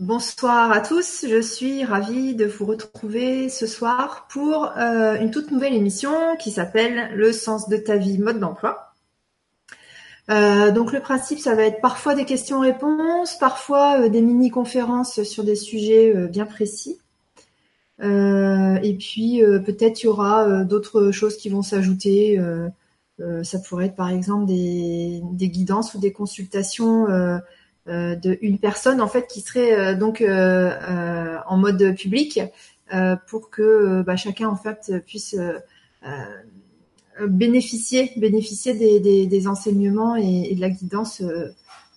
Bonsoir à tous, je suis ravie de vous retrouver ce soir pour euh, une toute nouvelle émission qui s'appelle Le sens de ta vie, mode d'emploi. Euh, donc le principe, ça va être parfois des questions-réponses, parfois euh, des mini-conférences sur des sujets bien précis. et puis peut-être il y aura d'autres choses qui vont s'ajouter. ça pourrait être par exemple des, des, guidances ou des consultations euh, de une personne en fait qui serait euh, donc euh, en mode public pour que bah, chacun en fait puisse bénéficier bénéficier des, des, enseignements et, de la guidance de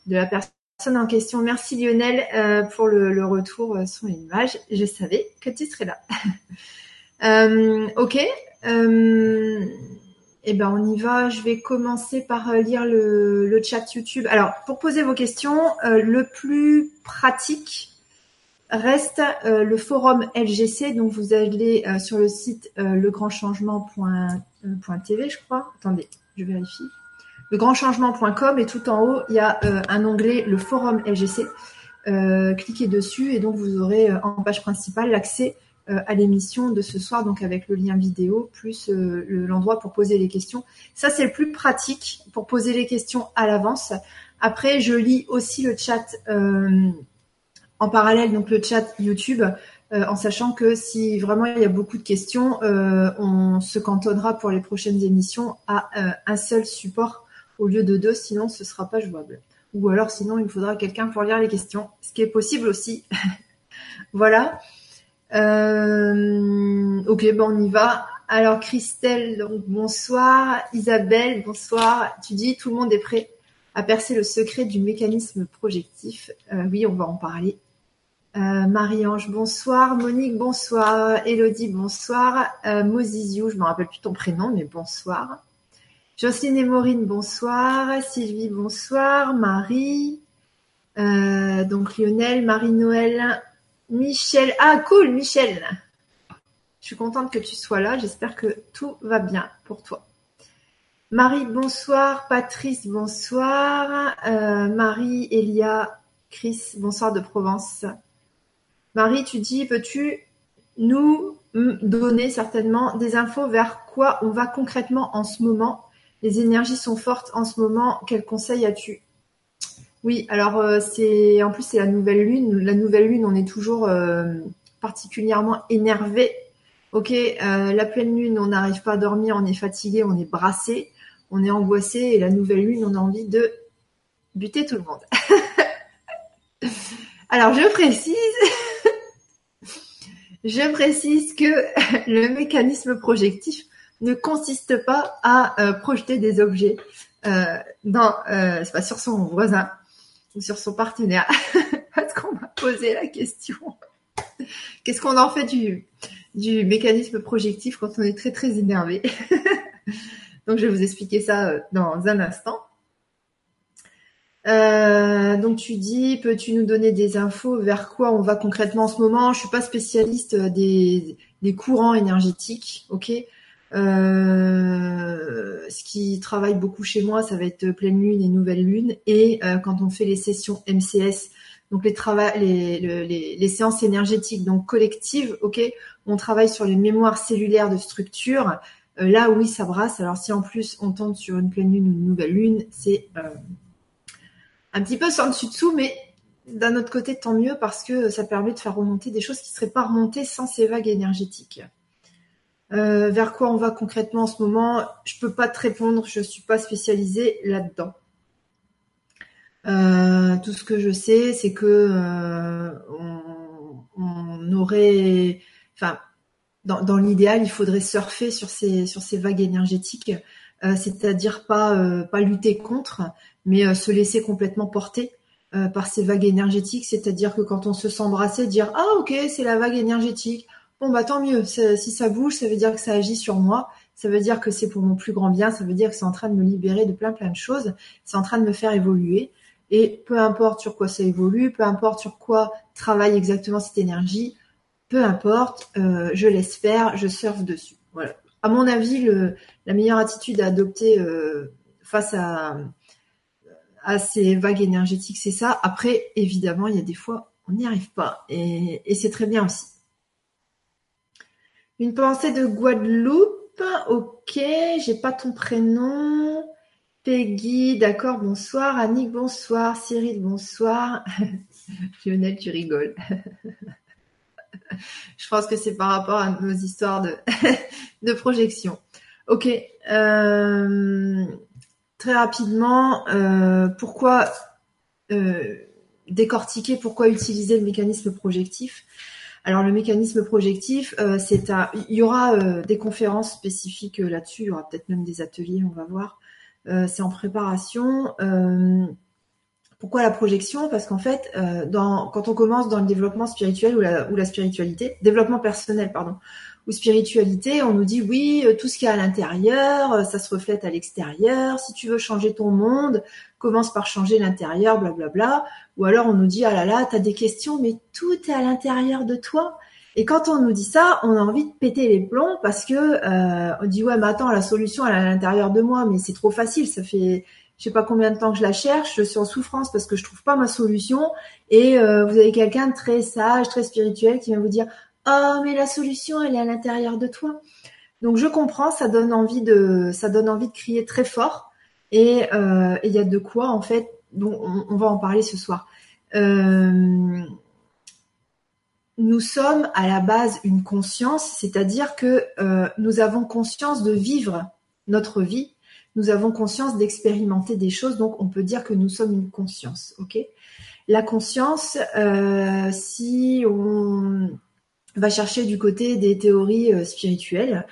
la personne en question. Merci Lionel pour le, retour son image. Je savais que tu serais là. ok. Eh ben, on y va. Je vais commencer par euh, lire le, chat YouTube. Alors, pour poser vos questions, euh, le plus pratique reste euh, le forum LGC. Donc, vous allez sur le site legrandchangement.tv, je crois. Attendez, je vérifie. Legrandchangement.com et tout en haut, il y a un onglet le forum LGC. cliquez dessus et donc vous aurez en page principale l'accès euh, à l'émission de ce soir, donc avec le lien vidéo plus euh, l'endroit pour poser les questions. Ça, c'est le plus pratique pour poser les questions à l'avance. Après, je lis aussi le chat euh, en parallèle, donc le chat YouTube, en sachant que si vraiment il y a beaucoup de questions, on se cantonnera pour les prochaines émissions à un seul support au lieu de deux, sinon ce sera pas jouable. Ou alors sinon il faudra quelqu'un pour lire les questions, ce qui est possible aussi. voilà. Euh, ok, on y va. Alors Christelle, donc bonsoir. Isabelle, bonsoir. Tu dis tout le monde est prêt à percer le secret du mécanisme projectif. Euh, oui, on va en parler. Euh, Marie-Ange, bonsoir. Monique, bonsoir. Elodie, bonsoir. Euh, je me rappelle plus ton prénom, mais bonsoir. Jocelyne et Maureen, bonsoir. Sylvie, bonsoir. Marie. Euh, donc Lionel, Marie-Noël, Michel. Ah, cool, Michel. Je suis contente que tu sois là. J'espère que tout va bien pour toi. Marie, bonsoir. Patrice, bonsoir. Euh, Marie, Elia, Chris, bonsoir de Provence. Marie, tu dis, peux-tu nous donner certainement des infos vers quoi on va concrètement en ce moment? Les énergies sont fortes en ce moment. Quels conseils as-tu oui, alors euh, c'est en plus c'est la nouvelle lune. La nouvelle lune, on est toujours euh, particulièrement énervé. Ok, euh, la pleine lune, on n'arrive pas à dormir, on est fatigué, on est brassé, on est angoissé, et la nouvelle lune, on a envie de buter tout le monde. alors je précise, je précise que le mécanisme projectif ne consiste pas à projeter des objets dans, sur son voisin, sur son partenaire. Parce qu'on m'a posé la question. Qu'est-ce qu'on en fait du, mécanisme projectif quand on est très très énervé? Donc je vais vous expliquer ça euh, dans un instant. Euh, donc tu dis, peux-tu nous donner des infos vers quoi on va concrètement en ce moment? Je suis pas spécialiste des, des courants énergétiques, ok? Euh, ce qui travaille beaucoup chez moi, ça va être pleine lune et nouvelle lune. Et euh, quand on fait les sessions MCS, donc les, les, séances énergétiques, donc collectives, ok, on travaille sur les mémoires cellulaires de structure. Euh, là, oui, ça brasse. Alors si en plus on tombe sur une pleine lune ou une nouvelle lune, c'est un petit peu sans dessus dessous, mais d'un autre côté, tant mieux parce que ça permet de faire remonter des choses qui ne seraient pas remontées sans ces vagues énergétiques. Euh, vers quoi on va concrètement en ce moment Je peux pas te répondre, je suis pas spécialisée là-dedans. Euh, tout ce que je sais, c'est que euh, on, aurait, enfin, dans, l'idéal, il faudrait surfer sur ces vagues énergétiques, c'est-à-dire pas pas lutter contre, mais se laisser complètement porter par ces vagues énergétiques, c'est-à-dire que quand on se sent brasser, dire ah ok c'est la vague énergétique, Bon bah tant mieux. Si ça bouge, ça veut dire que ça agit sur moi. Ça veut dire que c'est pour mon plus grand bien. Ça veut dire que c'est en train de me libérer de plein plein de choses. C'est en train de me faire évoluer. Et peu importe sur quoi ça évolue, peu importe sur quoi travaille exactement cette énergie, peu importe, euh, je laisse faire, je surfe dessus. Voilà. À mon avis, la meilleure attitude à adopter euh, face à, à ces vagues énergétiques, c'est ça. Après, évidemment, il y a des fois on n'y arrive pas. Et, c'est très bien aussi. Une pensée de Guadeloupe. Ok, j'ai pas ton prénom. Peggy, d'accord, bonsoir. Annick, bonsoir. Cyril, bonsoir. Lionel, tu rigoles. Je pense que c'est par rapport à nos histoires de, projection. Ok. Euh, très rapidement, euh, pourquoi euh, décortiquer, pourquoi utiliser le mécanisme projectif? Alors le mécanisme projectif, c'est un. Il y aura des conférences spécifiques là-dessus. Il y aura peut-être même des ateliers, on va voir. c'est en préparation. Pourquoi la projection? Parce qu'en fait, euh, quand on commence dans le développement spirituel ou la spiritualité, développement personnel, pardon, ou spiritualité, on nous dit oui, euh, tout ce qui est à l'intérieur, euh, ça se reflète à l'extérieur. Si tu veux changer ton monde, commence par changer l'intérieur, blablabla. Ou alors on nous dit ah là là, t'as des questions, mais tout est à l'intérieur de toi. Et quand on nous dit ça, on a envie de péter les plombs parce que euh, on dit ouais, mais attends, la solution elle est à l'intérieur de moi, mais c'est trop facile, ça fait je sais pas combien de temps que je la cherche, je suis en souffrance parce que je trouve pas ma solution. Et euh, vous avez quelqu'un de très sage, très spirituel qui va vous dire oh mais la solution elle est à l'intérieur de toi. Donc je comprends, ça donne envie de crier très fort. Et euh, il y a de quoi en fait. on, va en parler ce soir. Euh, nous sommes à la base une conscience, c'est-à-dire que nous avons conscience de vivre notre vie nous avons conscience d'expérimenter des choses, donc on peut dire que nous sommes une conscience. La conscience, euh, si on va chercher du côté des théories euh, spirituelles,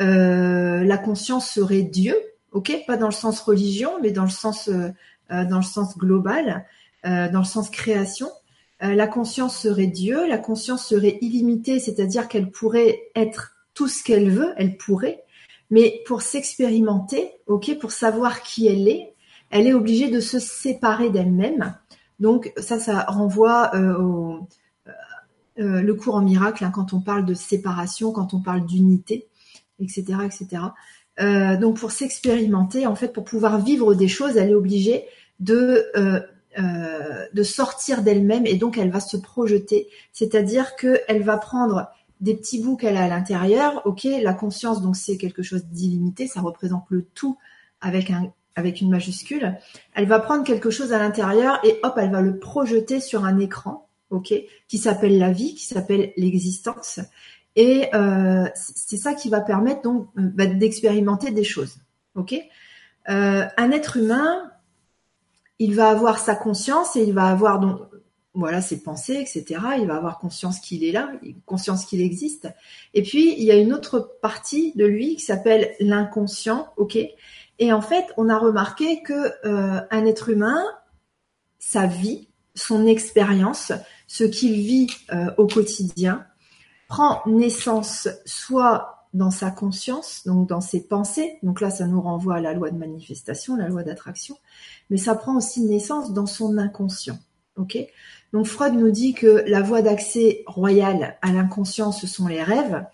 euh, la conscience serait Dieu. Ok Pas dans le sens religion, mais dans le sens dans le sens global, dans le sens création. la conscience serait Dieu. La conscience serait illimitée, c'est-à-dire qu'elle pourrait être tout ce qu'elle veut. Elle pourrait. Mais pour s'expérimenter, ok, pour savoir qui elle est, elle est obligée de se séparer d'elle-même. Donc ça, ça renvoie euh, au euh, euh, le cours en miracle hein, quand on parle de séparation, quand on parle d'unité, etc., etc. donc pour s'expérimenter, en fait, pour pouvoir vivre des choses, elle est obligée de de sortir d'elle-même et donc elle va se projeter, c'est-à-dire qu'elle va prendre des petits bouts qu'elle a à l'intérieur. Ok, la conscience, donc c'est quelque chose d'illimité, ça représente le tout avec un avec une majuscule. Elle va prendre quelque chose à l'intérieur et hop, elle va le projeter sur un écran, ok, qui s'appelle la vie, qui s'appelle l'existence. Et euh, c'est ça qui va permettre donc euh, bah, d'expérimenter des choses, ok. Euh, un être humain, il va avoir sa conscience et il va avoir donc voilà ses pensées, etc. Il va avoir conscience qu'il est là, conscience qu'il existe. Et puis il y a une autre partie de lui qui s'appelle l'inconscient, ok. Et en fait, on a remarqué que un être humain, sa vie, son expérience, ce qu'il vit euh, au quotidien, prend naissance soit dans sa conscience, donc dans ses pensées. Donc là, ça nous renvoie à la loi de manifestation, la loi d'attraction, mais ça prend aussi naissance dans son inconscient. Donc Freud nous dit que la voie d'accès royale à l'inconscient, ce sont les rêves.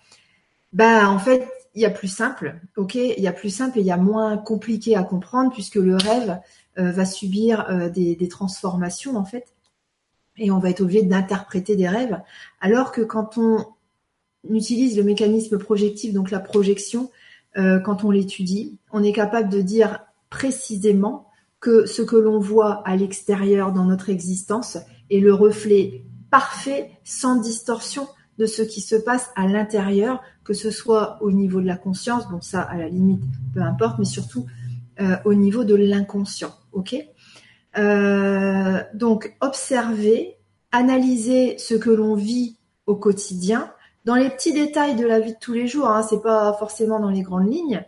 Ben en fait, il y a plus simple, ok? Il y a plus simple et il y a moins compliqué à comprendre puisque le rêve euh, va subir euh, des, transformations en fait, et on va être obligé d'interpréter des rêves. Alors que quand on utilise le mécanisme projectif, donc la projection, euh, quand on l'étudie, on est capable de dire précisément que ce que l'on voit à l'extérieur dans notre existence est le reflet parfait, sans distorsion, de ce qui se passe à l'intérieur, que ce soit au niveau de la conscience, bon ça à la limite peu importe, mais surtout euh, au niveau de l'inconscient, ok? Euh, Donc observer, analyser ce que l'on vit au quotidien, dans les petits détails de la vie de tous les jours, hein, c'est pas forcément dans les grandes lignes,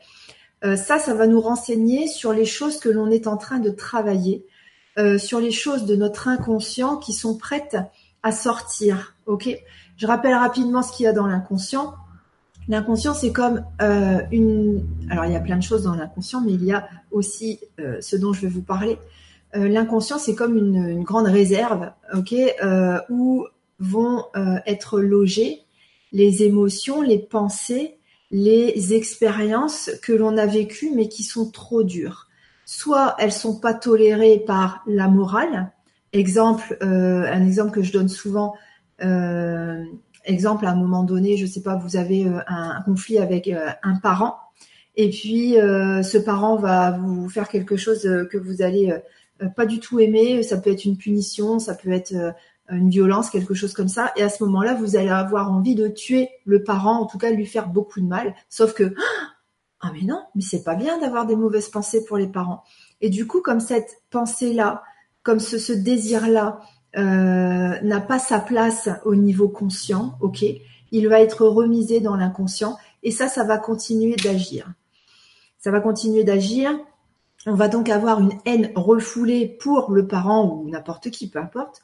euh, ça, ça va nous renseigner sur les choses que l'on est en train de travailler, euh, sur les choses de notre inconscient qui sont prêtes à sortir. Ok? Je rappelle rapidement ce qu'il y a dans l'inconscient. L'inconscient, c'est comme une. Alors, il y a plein de choses dans l'inconscient, mais il y a aussi ce dont je vais vous parler. L'inconscient, c'est comme une, grande réserve, ok, où vont être logées les émotions, les pensées, les expériences que l'on a vécues mais qui sont trop dures. Soit elles sont pas tolérées par la morale, exemple, un exemple que je donne souvent. exemple, à un moment donné, je sais pas, vous avez un, conflit avec un parent, et puis ce parent va vous faire quelque chose que vous allez pas du tout aimer. Ça peut être une punition, ça peut être une violence, quelque chose comme ça. Et à ce moment-là, vous allez avoir envie de tuer le parent, en tout cas lui faire beaucoup de mal. Sauf que ah mais non, mais c'est pas bien d'avoir des mauvaises pensées pour les parents. Et du coup, comme cette pensée-là, comme ce, désir-là euh, n'a pas sa place au niveau conscient, ok, il va être remisé dans l'inconscient et ça, ça va continuer d'agir. Ça va continuer d'agir. On va donc avoir une haine refoulée pour le parent ou n'importe qui, peu importe,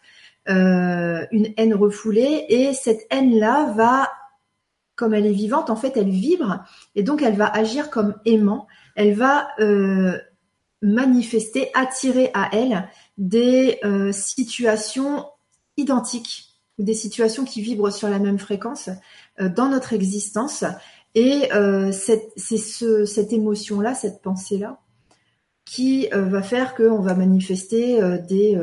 euh, une haine refoulée et cette haine-là va, comme elle est vivante, en fait, elle vibre et donc elle va agir comme aimant. Elle va euh, manifester, attirer à elle des euh, situations identiques ou des situations qui vibrent sur la même fréquence dans notre existence. Et c'est ce, cette émotion-là, cette pensée-là, qui va faire qu'on va manifester des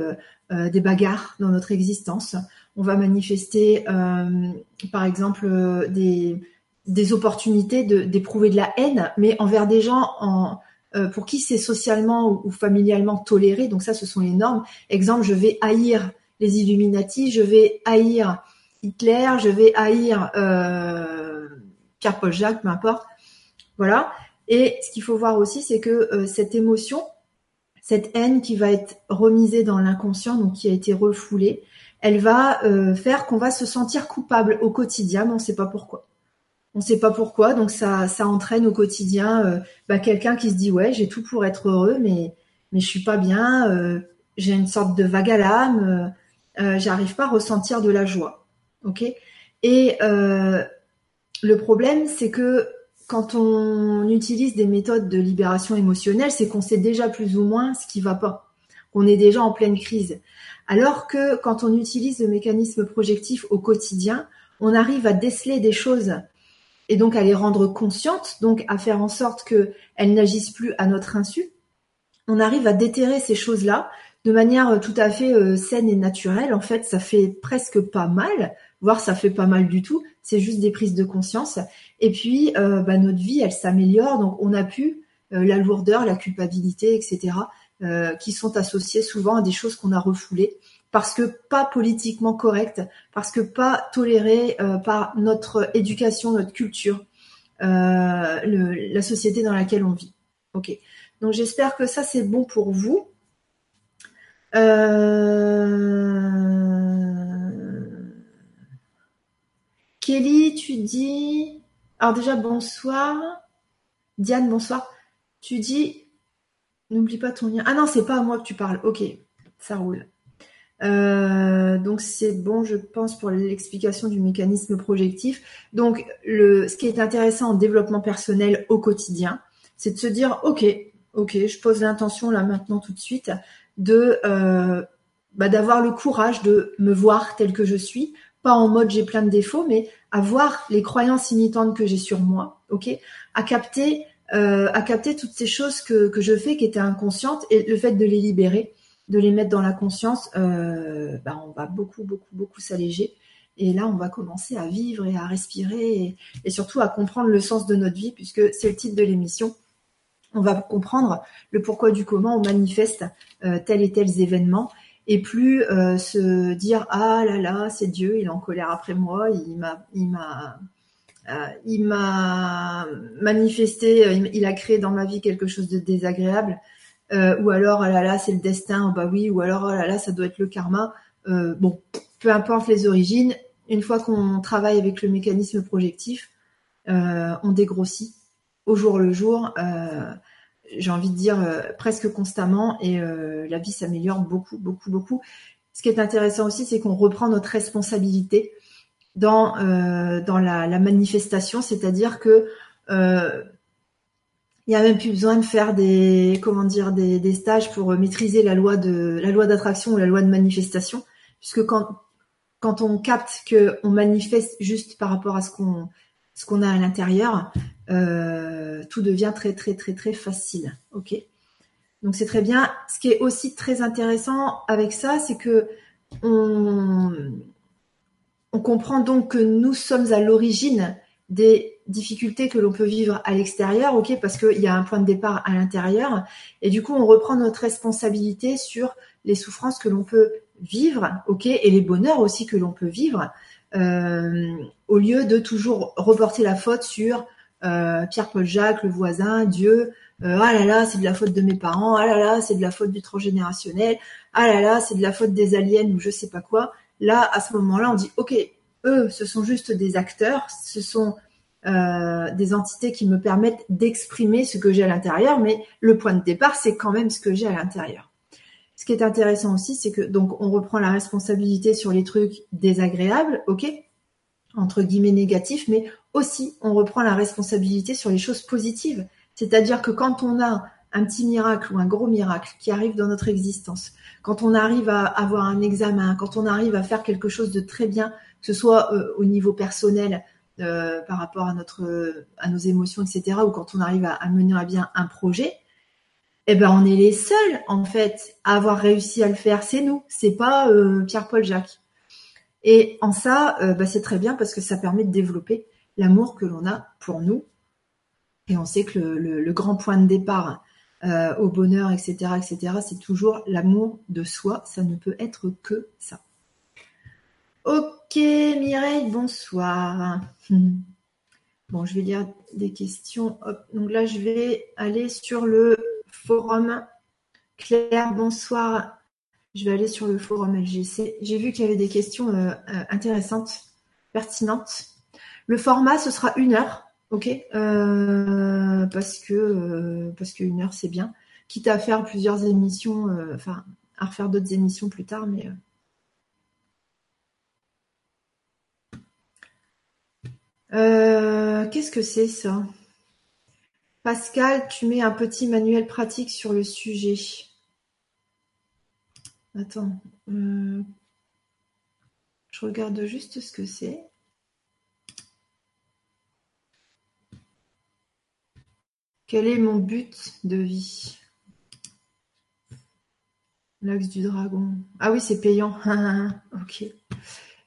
euh, des bagarres dans notre existence. On va manifester, euh, par exemple, euh, des, opportunités d'éprouver de, la haine, mais envers des gens en, pour qui c'est socialement ou, familialement toléré. Donc ça, ce sont les normes. Exemple, je vais haïr les Illuminati, je vais haïr Hitler, je vais haïr Pierre-Paul Jacques, peu importe. Voilà. Et ce qu'il faut voir aussi, c'est que cette émotion, cette haine qui va être remisée dans l'inconscient, donc qui a été refoulée, elle va euh, faire qu'on va se sentir coupable au quotidien, mais on ne sait pas pourquoi. On ne sait pas pourquoi, donc ça, ça entraîne au quotidien euh, bah, quelqu'un qui se dit ouais j'ai tout pour être heureux, mais mais je suis pas bien, euh, j'ai une sorte de vague à l'âme, j'arrive pas à ressentir de la joie, ok? Et le problème c'est que quand on utilise des méthodes de libération émotionnelle, c'est qu'on sait déjà plus ou moins ce qui va pas. On est déjà en pleine crise. Alors que quand on utilise le mécanisme projectif au quotidien, on arrive à déceler des choses et donc à les rendre conscientes, donc à faire en sorte qu'elles n'agissent plus à notre insu. On arrive à déterrer ces choses-là de manière tout à fait euh, saine et naturelle. En fait, ça fait presque pas mal, voire ça fait pas mal du tout. C'est juste des prises de conscience. Et puis, euh, bah, notre vie, elle s'améliore. Donc, on a pu euh, la lourdeur, la culpabilité, etc., euh, qui sont associées souvent à des choses qu'on a refoulées parce que pas politiquement correctes, parce que pas tolérées par notre éducation, notre culture, la société dans laquelle on vit. Ok. Donc, j'espère que ça c'est bon pour vous. Kelly, tu dis alors déjà, bonsoir. Diane, bonsoir. Tu dis, n'oublie pas ton lien. Ah non, c'est pas à moi que tu parles. Ok, ça roule. Euh, donc c'est bon, je pense, pour l'explication du mécanisme projectif. Donc ce qui est intéressant en développement personnel au quotidien, c'est de se dire, ok, ok, je pose l'intention là maintenant tout de suite de euh, bah, d'avoir le courage de me voir tel que je suis, pas en mode j'ai plein de défauts, mais à voir les croyances imitantes que j'ai sur moi, ok, à capter, euh, à capter toutes ces choses que, je fais qui étaient inconscientes et le fait de les libérer, de les mettre dans la conscience, euh, bah, on va beaucoup, beaucoup, beaucoup s'alléger. Et là, on va commencer à vivre et à respirer et, surtout à comprendre le sens de notre vie, puisque c'est le titre de l'émission. On va comprendre le pourquoi du comment on manifeste euh, tel et tel événements et plus euh, se dire ah là là c'est Dieu il est en colère après moi il m'a il m'a euh, il m'a manifesté euh, il, a créé dans ma vie quelque chose de désagréable. Ou alors ah là là c'est le destin bah oui ou alors ah là là ça doit être le karma. Bon peu importe les origines une fois qu'on travaille avec le mécanisme projectif on dégrossit au jour le jour j'ai envie de dire euh, presque constamment et euh, la vie s'améliore beaucoup, beaucoup, beaucoup. Ce qui est intéressant aussi, c'est qu'on reprend notre responsabilité dans euh, dans la, manifestation, c'est-à-dire que il n'y a même plus besoin de faire des comment dire des, stages pour maîtriser la loi de la loi d'attraction ou la loi de manifestation, puisque quand quand on capte que on manifeste juste par rapport à ce qu'on ce qu'on a à l'intérieur, euh, tout devient très très très très facile. Ok? Donc c'est très bien. Ce qui est aussi très intéressant avec ça, c'est que on, on comprend donc que nous sommes à l'origine des difficultés que l'on peut vivre à l'extérieur, ok, parce qu'il y a un point de départ à l'intérieur, et du coup on reprend notre responsabilité sur les souffrances que l'on peut vivre, ok, et les bonheurs aussi que l'on peut vivre, au lieu de toujours reporter la faute sur euh, Pierre-Paul Jacques, le voisin, Dieu, euh, ah là là, c'est de la faute de mes parents, ah là là, c'est de la faute du transgénérationnel, ah là là, c'est de la faute des aliens ou je sais pas quoi. Là, à ce moment-là, on dit, ok, eux, ce sont juste des acteurs, ce sont euh, des entités qui me permettent d'exprimer ce que j'ai à l'intérieur, mais le point de départ, c'est quand même ce que j'ai à l'intérieur. Ce qui est intéressant aussi, c'est que donc on reprend la responsabilité sur les trucs désagréables, ok, entre guillemets négatifs, mais aussi on reprend la responsabilité sur les choses positives. C'est-à-dire que quand on a un petit miracle ou un gros miracle qui arrive dans notre existence, quand on arrive à avoir un examen, quand on arrive à faire quelque chose de très bien, que ce soit euh, au niveau personnel, euh, par rapport à notre à nos émotions, etc., ou quand on arrive à, mener à bien un projet, eh ben on est les seuls en fait à avoir réussi à le faire. C'est nous, c'est pas euh, Pierre-Paul Jacques. Et en ça, bah, c'est très bien parce que ça permet de développer l'amour que l'on a pour nous et on sait que le, grand point de départ euh, au bonheur, etc., etc., c'est toujours l'amour de soi. Ça ne peut être que ça. Ok, Mireille, bonsoir. Bon, je vais lire des questions. Donc là, je vais aller sur le forum. Claire, bonsoir. Je vais aller sur le forum LGC. J'ai vu qu'il y avait des questions euh, euh, intéressantes, pertinentes. Le format, ce sera une heure. Ok, euh, parce que parce qu'une heure c'est bien. Quitte à faire plusieurs émissions, enfin à refaire d'autres émissions plus tard, mais qu'est-ce que c'est ça? Pascal, tu mets un petit manuel pratique sur le sujet. Attends, je regarde juste ce que c'est. Quel est mon but de vie? L'axe du dragon. Ah oui, c'est payant. ok.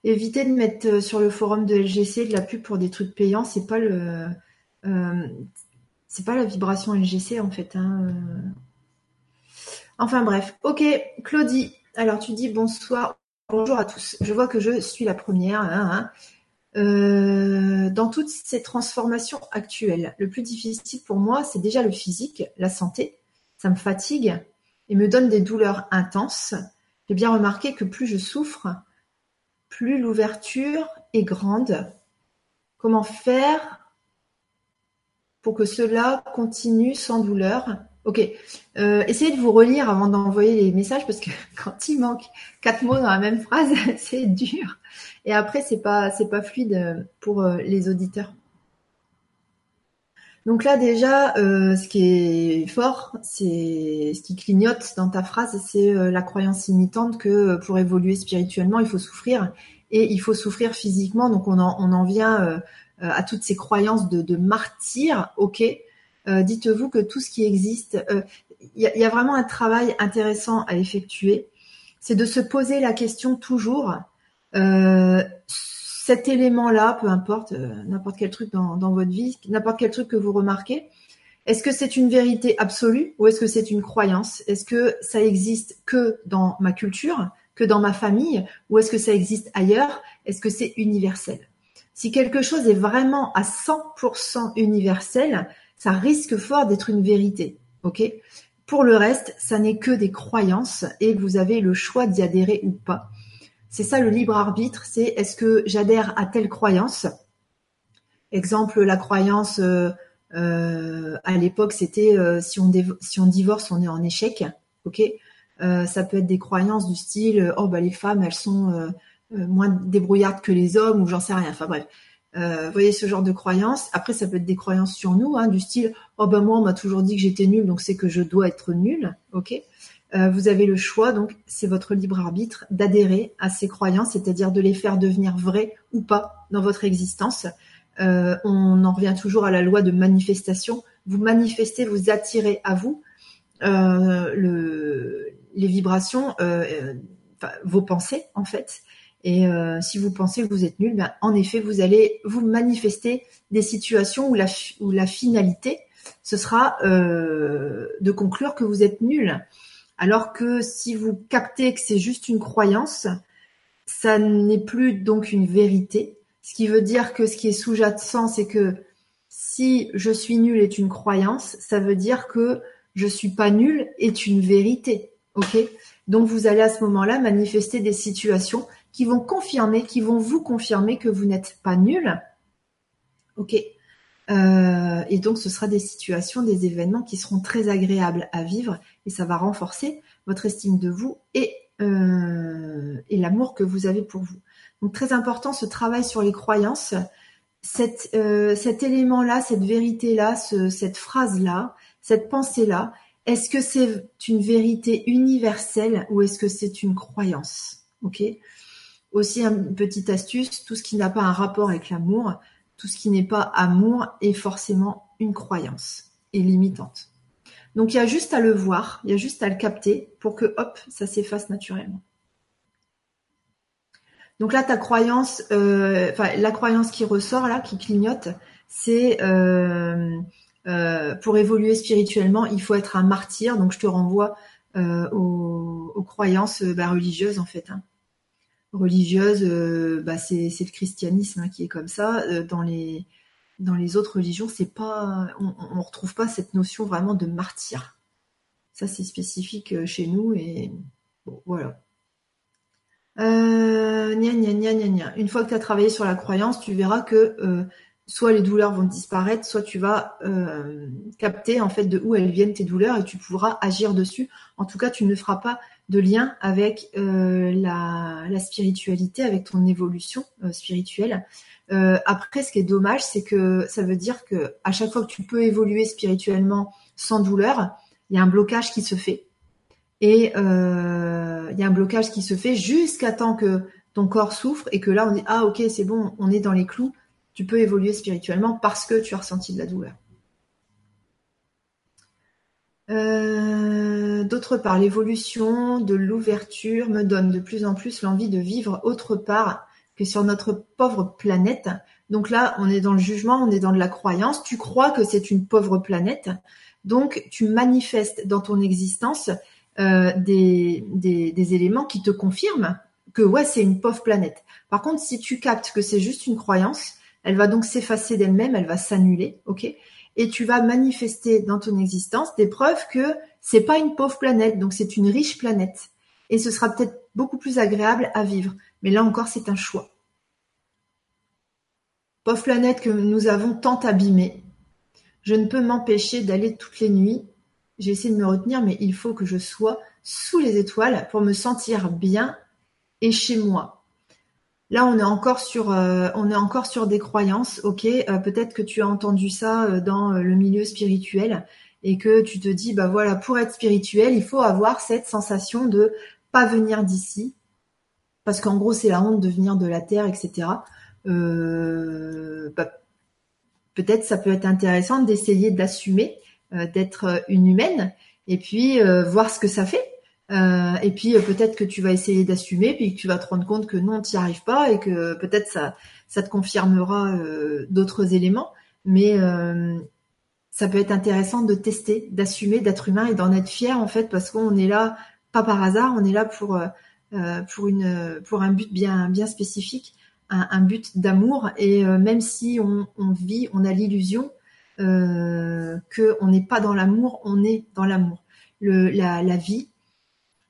Évitez de mettre euh, sur le forum de LGC de la pub pour des trucs payants. C'est pas le, euh, c'est pas la vibration LGC en fait. Hein, euh. Enfin bref. Ok, Claudie. Alors tu dis bonsoir, bonjour à tous. Je vois que je suis la première. Hein, hein. Euh, dans toutes ces transformations actuelles, le plus difficile pour moi, c'est déjà le physique, la santé. Ça me fatigue et me donne des douleurs intenses. J'ai bien remarqué que plus je souffre, plus l'ouverture est grande. Comment faire pour que cela continue sans douleur Ok, euh, essayez de vous relire avant d'envoyer les messages parce que quand il manque quatre mots dans la même phrase, c'est dur. Et après, c'est pas pas fluide euh, pour euh, les auditeurs. Donc là déjà, ce qui est fort, c'est ce qui clignote dans ta phrase, c'est la croyance imitante que pour évoluer spirituellement, il faut souffrir et il faut souffrir physiquement. Donc on en vient à toutes ces croyances de, de martyr, ok, euh, dites-vous que tout ce qui existe, il euh, y, a vraiment un travail intéressant à effectuer. C'est de se poser la question toujours. Euh, cet élément-là, peu importe, n'importe quel truc dans, votre vie, n'importe quel truc que vous remarquez, est-ce que c'est une vérité absolue ou est-ce que c'est une croyance? Est-ce que ça existe que dans ma culture, que dans ma famille, ou est-ce que ça existe ailleurs? Est-ce que c'est universel? Si quelque chose est vraiment à 100% universel, ça risque fort d'être une vérité. Ok? Pour le reste, ça n'est que des croyances et vous avez le choix d'y adhérer ou pas. C'est ça le libre arbitre, c'est est-ce que j'adhère à telle croyance? Exemple, la croyance euh, euh, à l'époque, c'était euh, si, on divorce, on est en échec. Ok? Ça peut être des croyances du style oh bah les femmes, elles sont moins débrouillardes que les hommes ou j'en sais rien. Enfin bref, euh, voyez ce genre de croyances. Après, ça peut être des croyances sur nous, hein, du style oh ben moi on m'a toujours dit que j'étais nul, donc c'est que je dois être nul. Ok. Euh, vous avez le choix, donc c'est votre libre arbitre d'adhérer à ces croyances, c'est-à-dire de les faire devenir vraies ou pas dans votre existence. Euh, on en revient toujours à la loi de manifestation. Vous manifestez, vous attirez à vous le, les vibrations, vos pensées en fait. Et si vous pensez que vous êtes nul, ben, en effet, vous allez vous manifester des situations où la, où la finalité, ce sera de conclure que vous êtes nul. Alors que si vous captez que c'est juste une croyance, ça n'est plus donc une vérité. Ce qui veut dire que ce qui est sous-jacent, c'est que si je suis nul est une croyance, ça veut dire que je suis pas nul est une vérité. Ok? Donc vous allez à ce moment-là manifester des situations qui vont confirmer, qui vont vous confirmer que vous n'êtes pas nul. Ok euh, et donc, ce sera des situations, des événements qui seront très agréables à vivre et ça va renforcer votre estime de vous et, euh, et l'amour que vous avez pour vous. Donc, très important ce travail sur les croyances. Cet, euh, cet élément-là, cette vérité-là, ce, cette phrase-là, cette pensée-là, est-ce que c'est une vérité universelle ou est-ce que c'est une croyance? Ok. Aussi, une petite astuce, tout ce qui n'a pas un rapport avec l'amour, tout ce qui n'est pas amour est forcément une croyance et limitante. Donc il y a juste à le voir, il y a juste à le capter pour que hop, ça s'efface naturellement. Donc là, ta croyance, euh, enfin la croyance qui ressort là, qui clignote, c'est euh, euh, pour évoluer spirituellement, il faut être un martyr. Donc je te renvoie aux, croyances bah, religieuses en fait. Hein religieuse, euh, bah c'est, le christianisme hein, qui est comme ça. Euh, dans les autres religions, c'est pas, on, on retrouve pas cette notion vraiment de martyr. Ça, c'est spécifique euh, chez nous et Une fois que tu as travaillé sur la croyance, tu verras que soit les douleurs vont disparaître, soit tu vas capter en fait de où elles viennent tes douleurs et tu pourras agir dessus. En tout cas, tu ne feras pas de lien avec euh, la, spiritualité, avec ton évolution euh, spirituelle. Euh, après, ce qui est dommage, c'est que ça veut dire que à chaque fois que tu peux évoluer spirituellement sans douleur, il y a un blocage qui se fait. Et il y a un blocage qui se fait jusqu'à temps que ton corps souffre et que là on dit ah ok c'est bon, on est dans les clous, tu peux évoluer spirituellement parce que tu as ressenti de la douleur. Euh, d'autre part, l'évolution de l'ouverture me donne de plus en plus l'envie de vivre autre part que sur notre pauvre planète. Donc là, on est dans le jugement, on est dans de la croyance. Tu crois que c'est une pauvre planète, donc tu manifestes dans ton existence euh, des, des, éléments qui te confirment que ouais, c'est une pauvre planète. Par contre, si tu captes que c'est juste une croyance, elle va donc s'effacer d'elle-même, elle va s'annuler, ok? Et tu vas manifester dans ton existence des preuves que c'est pas une pauvre planète, donc c'est une riche planète. Et ce sera peut-être beaucoup plus agréable à vivre. Mais là encore, c'est un choix. Pauvre planète que nous avons tant abîmée. Je ne peux m'empêcher d'aller toutes les nuits. J'ai essayé de me retenir, mais il faut que je sois sous les étoiles pour me sentir bien et chez moi. Là, on est encore sur, euh, on est encore sur des croyances. Ok, euh, peut-être que tu as entendu ça euh, dans le milieu spirituel et que tu te dis, bah voilà, pour être spirituel, il faut avoir cette sensation de pas venir d'ici, parce qu'en gros, c'est la honte de venir de la terre, etc. Bah, peut-être ça peut être intéressant d'essayer d'assumer d'être une humaine et puis voir ce que ça fait euh, et puis euh, peut-être que tu vas essayer d'assumer, puis que tu vas te rendre compte que non, tu n'y arrives pas, et que peut-être ça, ça te confirmera euh, d'autres éléments. Mais ça peut être intéressant de tester, d'assumer, d'être humain et d'en être fier en fait, parce qu'on est là pas par hasard, on est là pour pour une pour un but bien bien spécifique, un, but d'amour. Et même si on, on, vit, on a l'illusion euh, que on n'est pas dans l'amour, on est dans l'amour. La, la vie,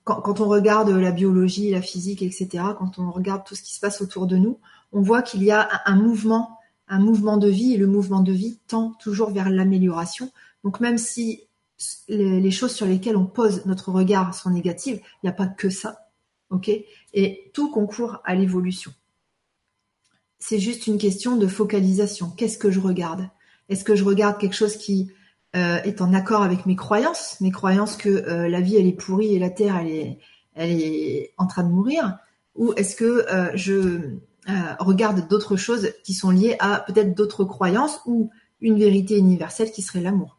quand, on regarde la biologie, la physique, etc., quand on regarde tout ce qui se passe autour de nous, on voit qu'il y a un, mouvement, un mouvement de vie, et le mouvement de vie tend toujours vers l'amélioration. Donc même si les, choses sur lesquelles on pose notre regard sont négatives, il n'y a pas que ça, Et tout concourt à l'évolution. C'est juste une question de focalisation. Qu'est-ce que je regarde? Est-ce que je regarde quelque chose qui euh, est en accord avec mes croyances, mes croyances que euh, la vie elle est pourrie et la terre elle est, elle est en train de mourir, ou est-ce que euh, je regarde d'autres choses qui sont liées à peut-être d'autres croyances ou une vérité universelle qui serait l'amour?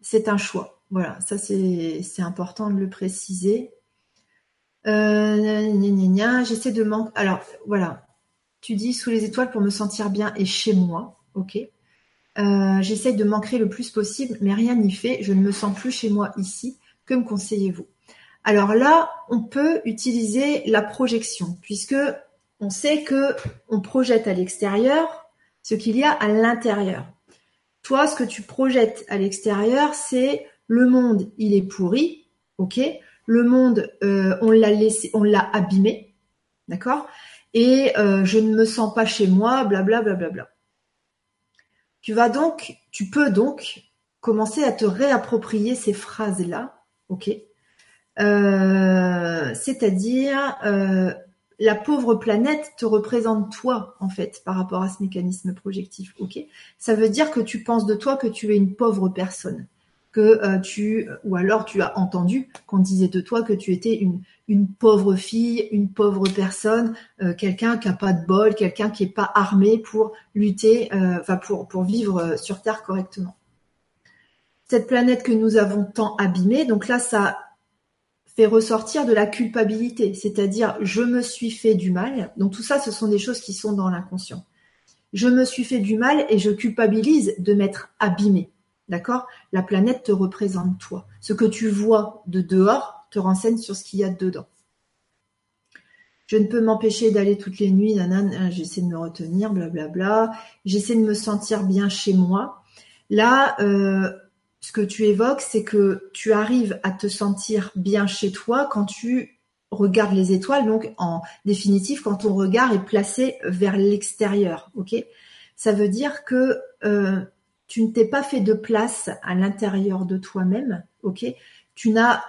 C'est un choix. Voilà, ça c'est important de le préciser. J'essaie de manquer. Alors voilà, tu dis sous les étoiles pour me sentir bien et chez moi, ok. Euh, J'essaie de m'ancrer le plus possible, mais rien n'y fait. Je ne me sens plus chez moi ici. Que me conseillez-vous? Alors là, on peut utiliser la projection, puisque on sait que on projette à l'extérieur ce qu'il y a à l'intérieur. Toi, ce que tu projettes à l'extérieur, c'est le monde, il est pourri, ok? Le monde, euh, on l'a laissé, on l'a abîmé, d'accord? Et euh, je ne me sens pas chez moi, blablabla. Bla, bla, bla, Tu vas donc, tu peux donc commencer à te réapproprier ces phrases-là, ok? Euh, c'est-à-dire, la pauvre planète te représente toi, en fait, par rapport à ce mécanisme projectif, ok? Ça veut dire que tu penses de toi que tu es une pauvre personne, que euh, tu, ou alors tu as entendu qu'on disait de toi que tu étais une, pauvre fille, une pauvre personne, euh, quelqu'un qui a pas de bol, quelqu'un qui est pas armé pour lutter, euh, enfin pour pour vivre sur Terre correctement. Cette planète que nous avons tant abîmée, donc là ça fait ressortir de la culpabilité, c'est-à-dire je me suis fait du mal. Donc tout ça, ce sont des choses qui sont dans l'inconscient. Je me suis fait du mal et je culpabilise de m'être abîmé. D'accord? La planète te représente toi. Ce que tu vois de dehors te renseigne sur ce qu'il y a dedans. Je ne peux m'empêcher d'aller toutes les nuits, j'essaie de me retenir, blablabla. J'essaie de me sentir bien chez moi. Là, euh, ce que tu évoques, c'est que tu arrives à te sentir bien chez toi quand tu regardes les étoiles. Donc, en définitive, quand ton regard est placé vers l'extérieur, ok? Ça veut dire que euh, tu ne t'es pas fait de place à l'intérieur de toi-même, ok? Tu n'as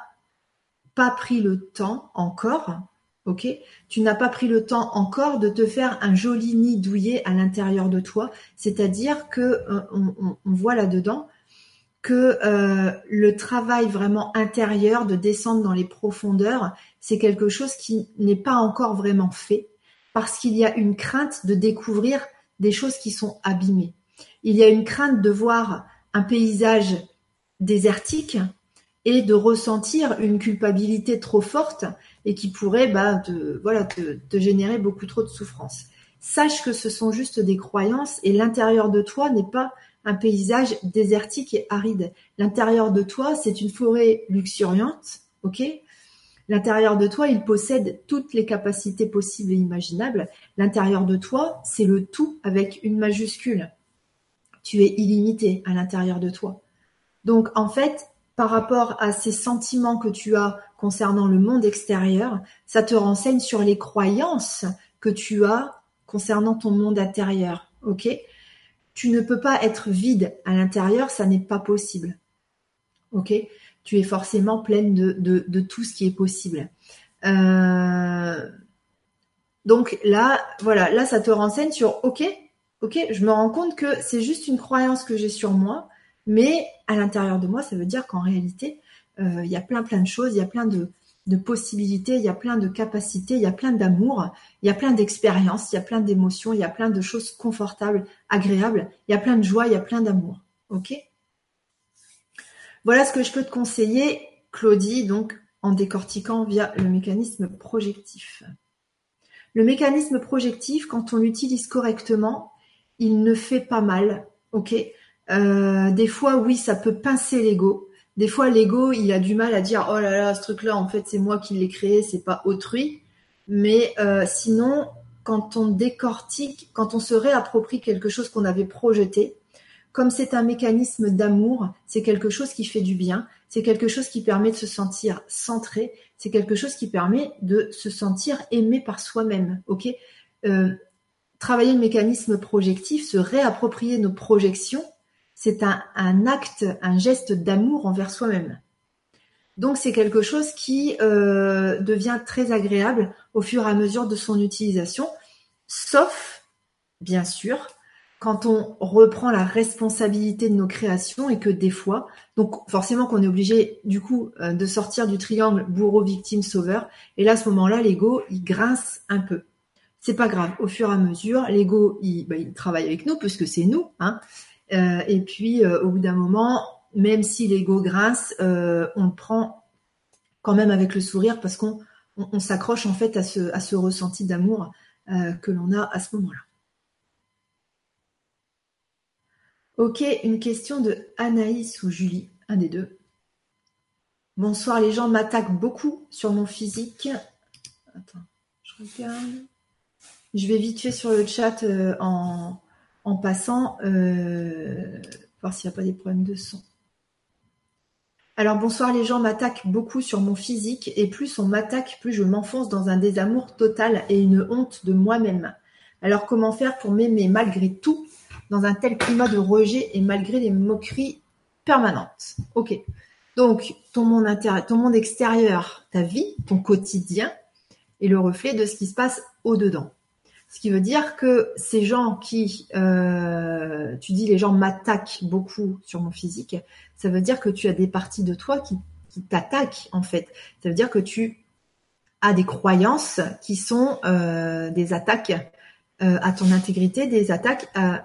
pas pris le temps encore, ok? Tu n'as pas pris le temps encore de te faire un joli nid douillet à l'intérieur de toi. C'est-à-dire que euh, on voit là-dedans que euh, le travail vraiment intérieur de descendre dans les profondeurs, c'est quelque chose qui n'est pas encore vraiment fait parce qu'il y a une crainte de découvrir des choses qui sont abîmées. Il y a une crainte de voir un paysage désertique et de ressentir une culpabilité trop forte et qui pourrait bah, te, voilà, te générer beaucoup trop de souffrance. Sache que ce sont juste des croyances et l'intérieur de toi n'est pas un paysage désertique et aride. L'intérieur de toi, c'est une forêt luxuriante, ok? L'intérieur de toi, il possède toutes les capacités possibles et imaginables. L'intérieur de toi, c'est le tout avec une majuscule. Tu es illimité à l'intérieur de toi. Donc, en fait, par rapport à ces sentiments que tu as concernant le monde extérieur, ça te renseigne sur les croyances que tu as concernant ton monde intérieur. Ok? Tu ne peux pas être vide à l'intérieur, ça n'est pas possible. Ok? Tu es forcément pleine de, de, tout ce qui est possible. Euh, donc là, voilà, là, ça te renseigne sur OK, OK, je me rends compte que c'est juste une croyance que j'ai sur moi, mais à l'intérieur de moi, ça veut dire qu'en réalité, euh, il y a plein plein de choses, il y a plein de, de possibilités, il y a plein de capacités, il y a plein d'amour, il y a plein d'expériences, il y a plein d'émotions, il y a plein de choses confortables, agréables, il y a plein de joie, il y a plein d'amour. Ok? Voilà ce que je peux te conseiller, Claudie, donc en décortiquant via le mécanisme projectif. Le mécanisme projectif, quand on l'utilise correctement, il ne fait pas mal. Ok? Euh, Des fois, oui, ça peut pincer l'ego. Des fois l'ego il a du mal à dire oh là là ce truc là en fait c'est moi qui l'ai créé c'est pas autrui. Mais euh, sinon quand on décortique quand on se réapproprie quelque chose qu'on avait projeté comme c'est un mécanisme d'amour c'est quelque chose qui fait du bien c'est quelque chose qui permet de se sentir centré c'est quelque chose qui permet de se sentir aimé par soi-même ok? Euh, travailler le mécanisme projectif se réapproprier nos projections c'est un, acte, un geste d'amour envers soi-même. Donc c'est quelque chose qui euh, devient très agréable au fur et à mesure de son utilisation, sauf, bien sûr, quand on reprend la responsabilité de nos créations et que des fois, donc forcément qu'on est obligé du coup euh, de sortir du triangle bourreau, victime, sauveur, et là à ce moment-là, l'ego, il grince un peu. C'est pas grave, au fur et à mesure, l'ego, il, bah, il travaille avec nous puisque c'est nous, hein, euh, et puis, euh, au bout d'un moment, même si l'ego grince, euh, on le prend quand même avec le sourire parce qu'on on, s'accroche en fait à ce, à ce ressenti d'amour que l'on a à ce moment-là. Ok, une question de Anaïs ou Julie, un des deux. Bonsoir, les gens m'attaquent beaucoup sur mon physique. Attends, je regarde. Je vais vite fait sur le chat euh, en, passant, euh, voir s'il n'y a pas des problèmes de son. Alors bonsoir, les gens m'attaquent beaucoup sur mon physique et plus on m'attaque, plus je m'enfonce dans un désamour total et une honte de moi-même. Alors comment faire pour m'aimer malgré tout dans un tel climat de rejet et malgré les moqueries permanentes? Ok. Donc ton monde ton monde extérieur, ta vie, ton quotidien est le reflet de ce qui se passe au-dedans. Ce qui veut dire que ces gens qui, euh, tu dis les gens m'attaquent beaucoup sur mon physique, ça veut dire que tu as des parties de toi qui, t'attaquent en fait. Ça veut dire que tu as des croyances qui sont euh, des attaques euh, à ton intégrité, des attaques à,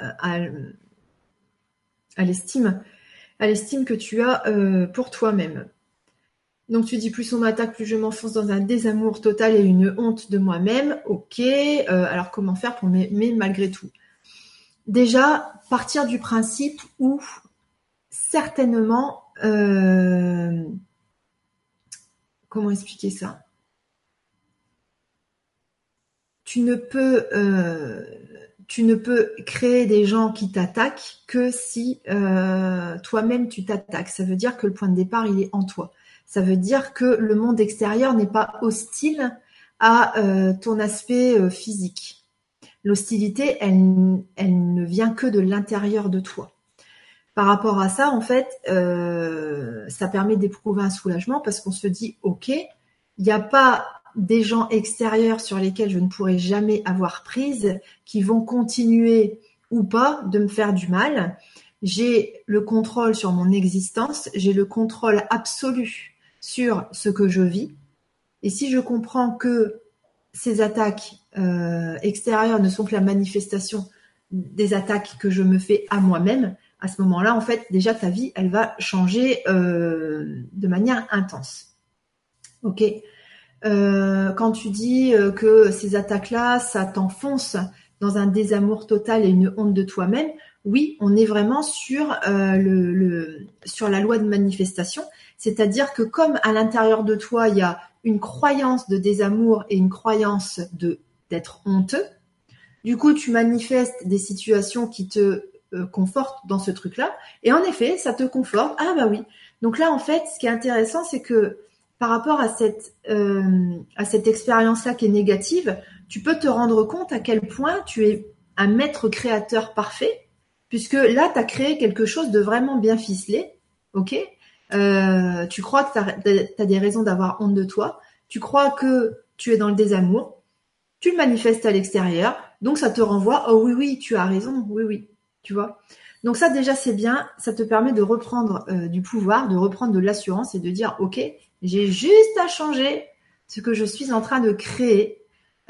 à l'estime, à l'estime que tu as pour toi-même. Donc tu dis plus on m'attaque, plus je m'enfonce dans un désamour total et une honte de moi-même. Ok, euh, alors comment faire pour m'aimer malgré tout? Déjà, partir du principe où certainement, euh, comment expliquer ça? Tu ne peux, euh, tu ne peux créer des gens qui t'attaquent que si toi-même tu t'attaques. Ça veut dire que le point de départ il est en toi. Ça veut dire que le monde extérieur n'est pas hostile à euh, ton aspect euh, physique. L'hostilité, elle, elle ne vient que de l'intérieur de toi. Par rapport à ça, en fait, euh, ça permet d'éprouver un soulagement parce qu'on se dit, ok, il n'y a pas des gens extérieurs sur lesquels je ne pourrai jamais avoir prise qui vont continuer ou pas de me faire du mal. J'ai le contrôle sur mon existence, j'ai le contrôle absolu sur ce que je vis. Et si je comprends que ces attaques euh, extérieures ne sont que la manifestation des attaques que je me fais à moi-même, à ce moment-là, en fait, déjà ta vie, elle va changer euh, de manière intense. Ok? Euh, quand tu dis que ces attaques-là, ça t'enfonce dans un désamour total et une honte de toi-même, oui, on est vraiment sur le, sur la loi de manifestation c'est-à-dire que comme à l'intérieur de toi, il y a une croyance de désamour et une croyance de d'être honteux, du coup, tu manifestes des situations qui te euh, confortent dans ce truc-là. Et en effet, ça te conforte. Ah bah oui. Donc là, en fait, ce qui est intéressant, c'est que par rapport à cette euh, à cette expérience-là qui est négative, tu peux te rendre compte à quel point tu es un maître créateur parfait, puisque là, tu as créé quelque chose de vraiment bien ficelé, ok? Euh, tu crois que tu as, des raisons d'avoir honte de toi, tu crois que tu es dans le désamour, tu le manifestes à l'extérieur, donc ça te renvoie, oh oui, oui, tu as raison, oui, oui, tu vois? Donc ça déjà c'est bien, ça te permet de reprendre euh, du pouvoir, de reprendre de l'assurance et de dire, ok, j'ai juste à changer ce que je suis en train de créer,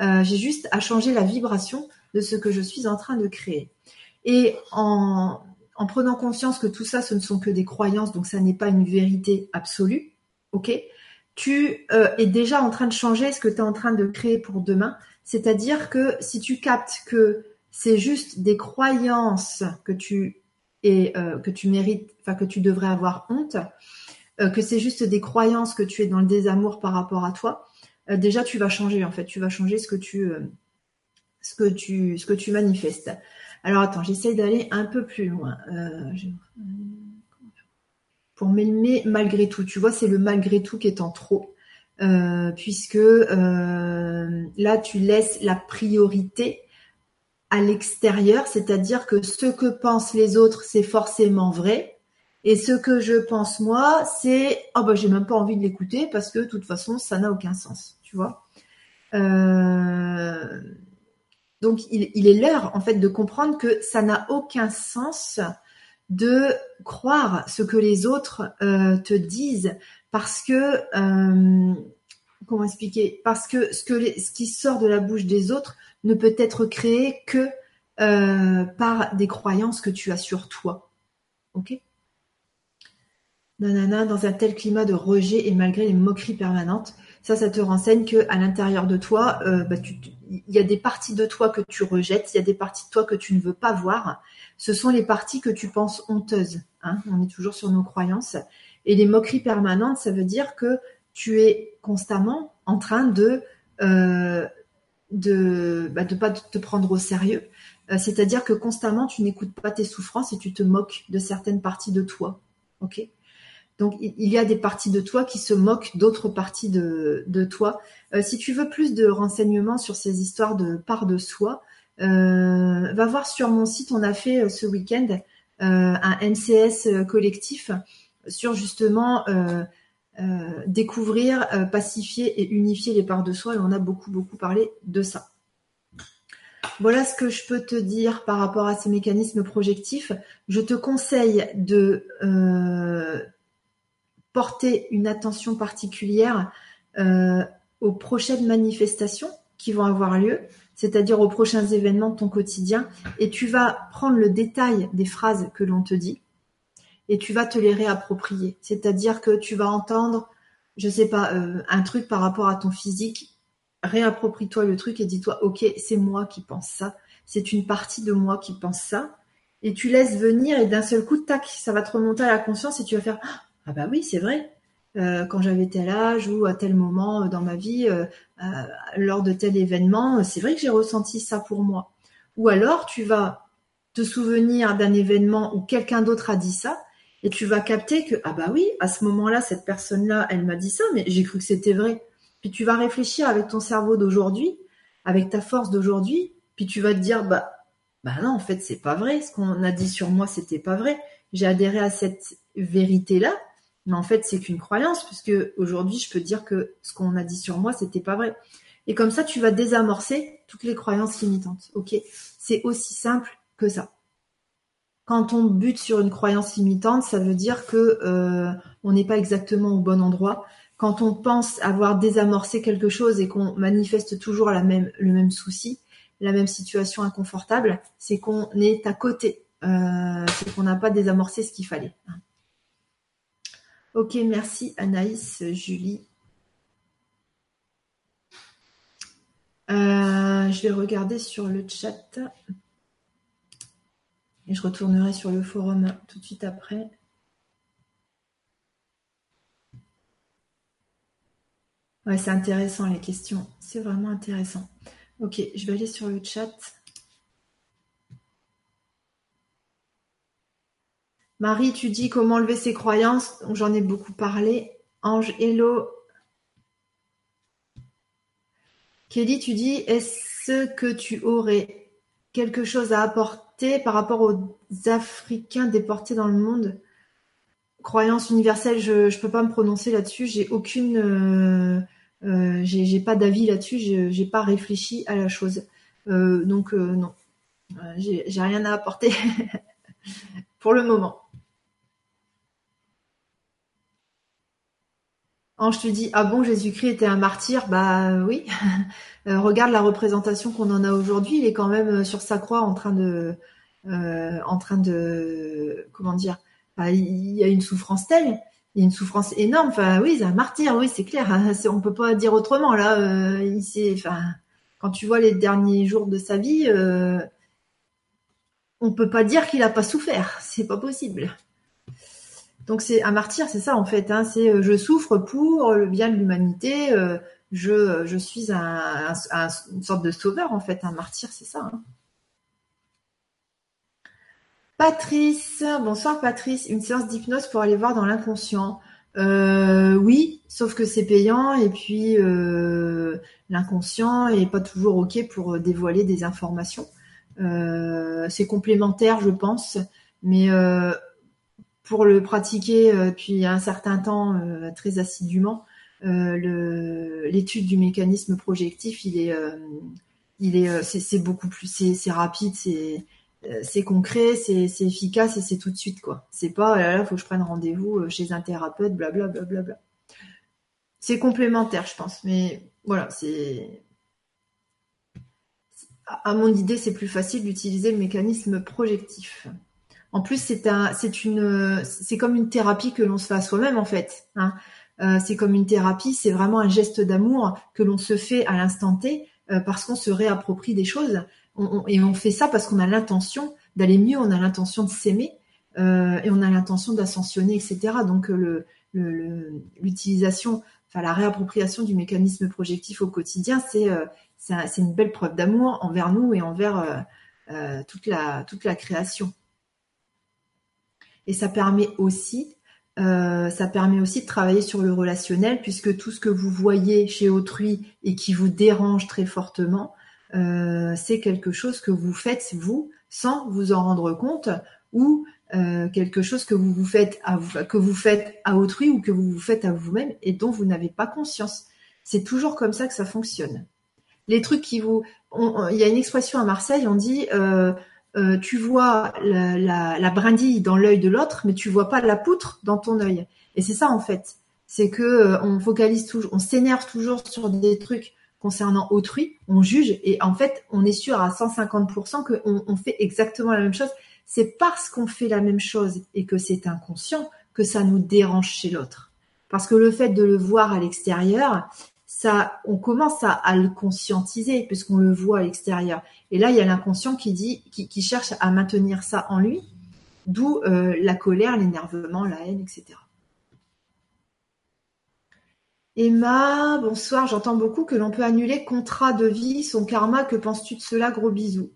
euh, j'ai juste à changer la vibration de ce que je suis en train de créer. Et en, en prenant conscience que tout ça, ce ne sont que des croyances, donc ça n'est pas une vérité absolue, ok Tu euh, es déjà en train de changer ce que tu es en train de créer pour demain. C'est-à-dire que si tu captes que c'est juste des croyances que tu et euh, que tu mérites, enfin que tu devrais avoir honte, que c'est juste des croyances que tu es dans le désamour par rapport à toi, déjà tu vas changer en fait, tu vas changer ce que tu tu manifestes. Alors attends, j'essaye d'aller un peu plus loin. Euh, pour m'aimer malgré tout. Tu vois, c'est le malgré tout qui est en trop. Euh, puisque euh, là, tu laisses la priorité à l'extérieur, c'est-à-dire que ce que pensent les autres, c'est forcément vrai. Et ce que je pense moi, c'est oh bah j'ai même pas envie de l'écouter parce que de toute façon ça n'a aucun sens, Euh, donc il, est l'heure en fait de comprendre que ça n'a aucun sens de croire ce que les autres euh, te disent parce que euh, comment expliquer? Parce que ce ce qui sort de la bouche des autres ne peut être créé que par des croyances que tu as sur toi. Ok? Nanana, dans un tel climat de rejet et malgré les moqueries permanentes. Ça, ça te renseigne que à l'intérieur de toi, euh, bah, il y a des parties de toi que tu rejettes, il y a des parties de toi que tu ne veux pas voir. Ce sont les parties que tu penses honteuses. Hein. On est toujours sur nos croyances. Et les moqueries permanentes, ça veut dire que tu es constamment en train de euh, de bah, de pas te prendre au sérieux. Euh, c'est-à-dire que constamment tu n'écoutes pas tes souffrances et tu te moques de certaines parties de toi. Ok? Donc il y a des parties de toi qui se moquent d'autres parties de, toi. Euh, si tu veux plus de renseignements sur ces histoires de part de soi, euh, va voir sur mon site, on a fait euh, ce week-end un NCS collectif sur justement découvrir, pacifier et unifier les parts de soi on a beaucoup beaucoup parlé de ça. Voilà ce que je peux te dire par rapport à ces mécanismes projectifs. Je te conseille de porter une attention particulière euh, aux prochaines manifestations qui vont avoir lieu, c'est-à-dire aux prochains événements de ton quotidien, et tu vas prendre le détail des phrases que l'on te dit et tu vas te les réapproprier. C'est-à-dire que tu vas entendre, je sais pas, euh, un truc par rapport à ton physique, réapproprie-toi le truc et dis-toi, ok, c'est moi qui pense ça, c'est une partie de moi qui pense ça, et tu laisses venir et d'un seul coup, tac, ça va te remonter à la conscience et tu vas faire, ah bah oui, c'est vrai. Euh, quand j'avais tel âge ou à tel moment dans ma vie, euh, euh, lors de tel événement, c'est vrai que j'ai ressenti ça pour moi. Ou alors tu vas te souvenir d'un événement où quelqu'un d'autre a dit ça et tu vas capter que ah bah oui, à ce moment-là, cette personne-là, elle m'a dit ça, mais j'ai cru que c'était vrai. Puis tu vas réfléchir avec ton cerveau d'aujourd'hui, avec ta force d'aujourd'hui, puis tu vas te dire bah bah non, en fait, c'est pas vrai. Ce qu'on a dit sur moi, c'était pas vrai. J'ai adhéré à cette vérité-là, mais en fait, c'est qu'une croyance, puisque aujourd'hui, je peux dire que ce qu'on a dit sur moi, c'était pas vrai. Et comme ça, tu vas désamorcer toutes les croyances limitantes. Ok C'est aussi simple que ça. Quand on bute sur une croyance limitante, ça veut dire que euh, on n'est pas exactement au bon endroit. Quand on pense avoir désamorcé quelque chose et qu'on manifeste toujours le même souci, la même situation inconfortable, c'est qu'on est à côté. Euh, c'est qu'on n'a pas désamorcé ce qu'il fallait. Ok, merci Anaïs, Julie. Euh, je vais regarder sur le chat. Et je retournerai sur le forum tout de suite après. Ouais, c'est intéressant les questions. C'est vraiment intéressant. Ok, je vais aller sur le chat. Marie, tu dis comment enlever ses croyances. J'en ai beaucoup parlé. Ange, hello. Kelly, tu dis, est-ce que tu aurais quelque chose à apporter par rapport aux Africains déportés dans le monde? Croyance universelle, je ne peux pas me prononcer là-dessus. J'ai aucune, euh, euh, j'ai pas d'avis là-dessus. J'ai pas réfléchi à la chose. Euh, donc non, j'ai rien à apporter pour le moment. Je te dis ah bon Jésus-Christ était un martyr bah oui. Euh, regarde la représentation qu'on en a aujourd'hui. Il est quand même euh, sur sa croix en train de euh, en train de comment dire bah, il y a une souffrance telle. Il y a une souffrance énorme. Enfin oui c'est un martyr oui c'est clair. Hein, on peut pas dire autrement là il s'est enfin quand tu vois les derniers jours de sa vie euh, on peut pas dire qu'il a pas souffert. C'est pas possible donc c'est un martyr, c'est ça en fait. Hein, c'est euh, je souffre pour le bien de l'humanité. Euh, je, je suis un, une sorte de sauveur en fait. Un martyr, c'est ça. Hein. Patrice, bonsoir Patrice. Une séance d'hypnose pour aller voir dans l'inconscient. Euh, oui, sauf que c'est payant et puis l'inconscient est pas toujours ok pour dévoiler des informations. c'est complémentaire, je pense, mais pour le pratiquer euh, depuis un certain temps euh, très assidûment, euh, l'étude du mécanisme projectif, il est, il est, c'est beaucoup plus, c'est rapide, c'est concret, c'est efficace et c'est tout de suite quoi. C'est pas là, là faut que je prenne rendez-vous chez un thérapeute, blablabla. Bla, bla, bla, c'est complémentaire, je pense, mais voilà, c'est à mon idée, c'est plus facile d'utiliser le mécanisme projectif. En plus, c'est un, c'est une, c'est comme une thérapie que l'on se fait à soi-même en fait. Hein. Euh, c'est comme une thérapie, c'est vraiment un geste d'amour que l'on se fait à l'instant T euh, parce qu'on se réapproprie des choses. et on fait ça parce qu'on a l'intention d'aller mieux, on a l'intention de s'aimer euh, et on a l'intention d'ascensionner, etc. Donc l'utilisation, enfin la réappropriation du mécanisme projectif au quotidien, c'est une belle preuve d'amour envers nous et envers toute la création. Et ça permet aussi euh, ça permet aussi de travailler sur le relationnel puisque tout ce que vous voyez chez autrui et qui vous dérange très fortement, euh, c'est quelque chose que vous faites vous sans vous en rendre compte ou euh, quelque chose que vous vous faites à que vous faites à autrui ou que vous vous faites à vous-même et dont vous n'avez pas conscience. C'est toujours comme ça que ça fonctionne. Les trucs qui vous, il y a une expression à Marseille, on dit euh, tu vois la, brindille dans l'œil de l'autre, mais tu vois pas la poutre dans ton œil. Et c'est ça en fait, c'est que euh, on focalise toujours, on s'énerve toujours sur des trucs concernant autrui, on juge et en fait on est sûr à 150% qu'on on fait exactement la même chose. C'est parce qu'on fait la même chose et que c'est inconscient que ça nous dérange chez l'autre. Parce que le fait de le voir à l'extérieur, ça, on commence à, le conscientiser puisqu'on le voit à l'extérieur. Et là, il y a l'inconscient qui dit, qui, cherche à maintenir ça en lui, d'où euh, la colère, l'énervement, la haine, etc. Emma, bonsoir. J'entends beaucoup que l'on peut annuler contrat de vie, son karma. Que penses-tu de cela? Gros bisous.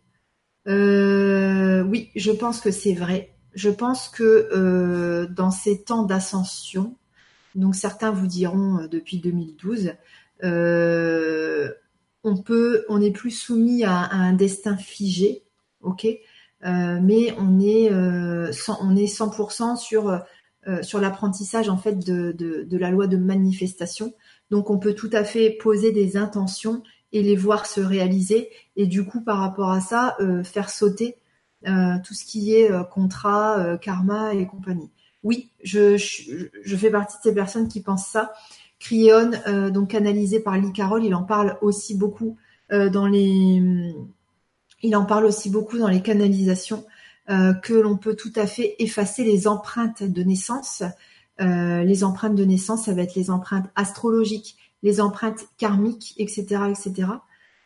Euh, oui, je pense que c'est vrai. Je pense que euh, dans ces temps d'ascension, donc certains vous diront depuis 2012, euh, on peut, on n'est plus soumis à, un destin figé, ok, euh, mais on est, euh, on est 100% sur l'apprentissage en fait de, la loi de manifestation. Donc on peut tout à fait poser des intentions et les voir se réaliser et du coup par rapport à ça faire sauter tout ce qui est contrat, karma et compagnie. Oui, je, je, je, fais partie de ces personnes qui pensent ça Cryon, euh, donc canalisé par Lee Carroll, il en parle aussi beaucoup euh, dans les, il en parle aussi beaucoup dans les canalisations euh, que l'on peut tout à fait effacer les empreintes de naissance. les empreintes de naissance, ça va être les empreintes astrologiques, les empreintes karmiques, etc., etc.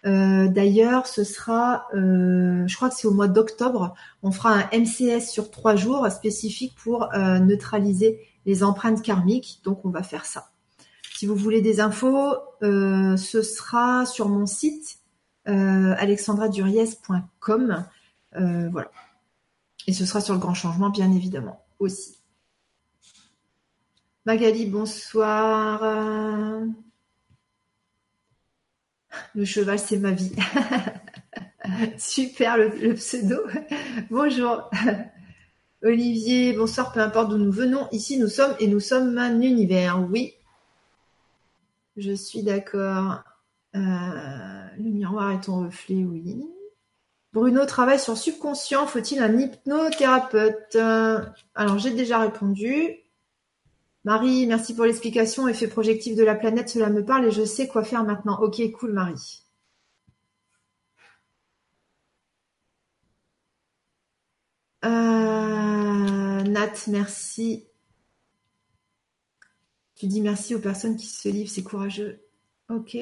D'ailleurs, ce sera, je crois que c'est au mois d'octobre, on fera un MCS sur trois jours spécifique pour neutraliser les empreintes karmiques. Donc, on va faire ça. Si vous voulez des infos, euh, ce sera sur mon site euh, alexandraduriez.com. Euh, voilà. Et ce sera sur le grand changement, bien évidemment, aussi. Magali, bonsoir. Le cheval, c'est ma vie. Super le, pseudo. Bonjour. Olivier, bonsoir, peu importe d'où nous venons, ici nous sommes et nous sommes un univers. Oui, je suis d'accord. Euh, le miroir est ton reflet, oui. Bruno travaille sur subconscient. Faut-il un hypnothérapeute? Alors, j'ai déjà répondu. Marie, merci pour l'explication. Effet projectif de la planète, cela me parle et je sais quoi faire maintenant. Ok, cool, Marie. Euh, Nat, merci. Tu dis merci aux personnes qui se livrent, c'est courageux. Ok.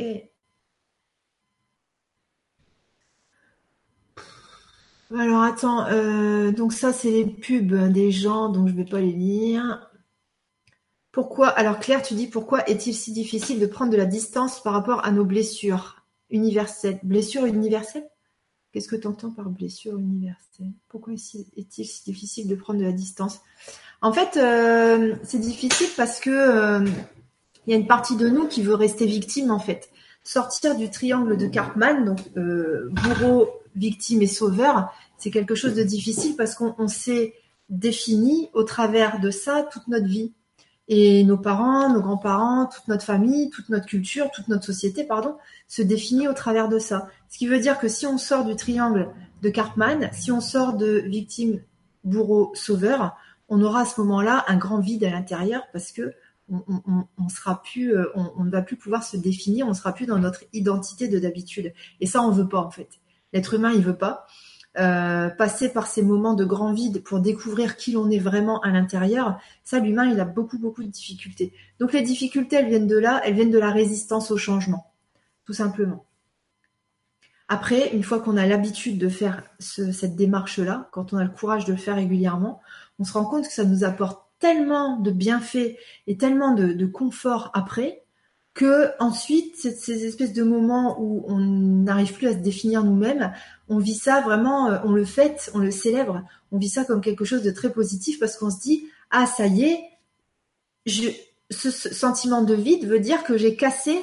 Alors attends, euh, donc ça c'est les pubs des gens, donc je ne vais pas les lire. Pourquoi Alors Claire, tu dis pourquoi est-il si difficile de prendre de la distance par rapport à nos blessures universelles? Blessures universelles Qu'est-ce que tu entends par blessure universelle? Pourquoi est-il si difficile de prendre de la distance? En fait, euh, c'est difficile parce que euh, il y a une partie de nous qui veut rester victime en fait. Sortir du triangle de Cartman, donc euh, bourreau, victime et sauveur, c'est quelque chose de difficile parce qu'on s'est défini au travers de ça toute notre vie. Et nos parents, nos grands-parents, toute notre famille, toute notre culture, toute notre société, pardon, se définit au travers de ça. Ce qui veut dire que si on sort du triangle de Cartman, si on sort de victime, bourreau, sauveur, on aura à ce moment-là un grand vide à l'intérieur parce que euh, on, ne va plus pouvoir se définir, on sera plus dans notre identité de d'habitude. Et ça, on veut pas en fait. L'être humain, il veut pas. euh, passer par ces moments de grand vide pour découvrir qui l'on est vraiment à l'intérieur, ça, l'humain, il a beaucoup, beaucoup de difficultés. Donc les difficultés, elles viennent de là, elles viennent de la résistance au changement, tout simplement. Après, une fois qu'on a l'habitude de faire cette démarche-là, quand on a le courage de le faire régulièrement, on se rend compte que ça nous apporte tellement de bienfaits et tellement de, confort après que ensuite ces espèces de moments où on n'arrive plus à se définir nous-mêmes, on vit ça vraiment, euh, on le fête, on le célèbre, on vit ça comme quelque chose de très positif parce qu'on se dit ah ça y est, je, ce, sentiment de vide veut dire que j'ai cassé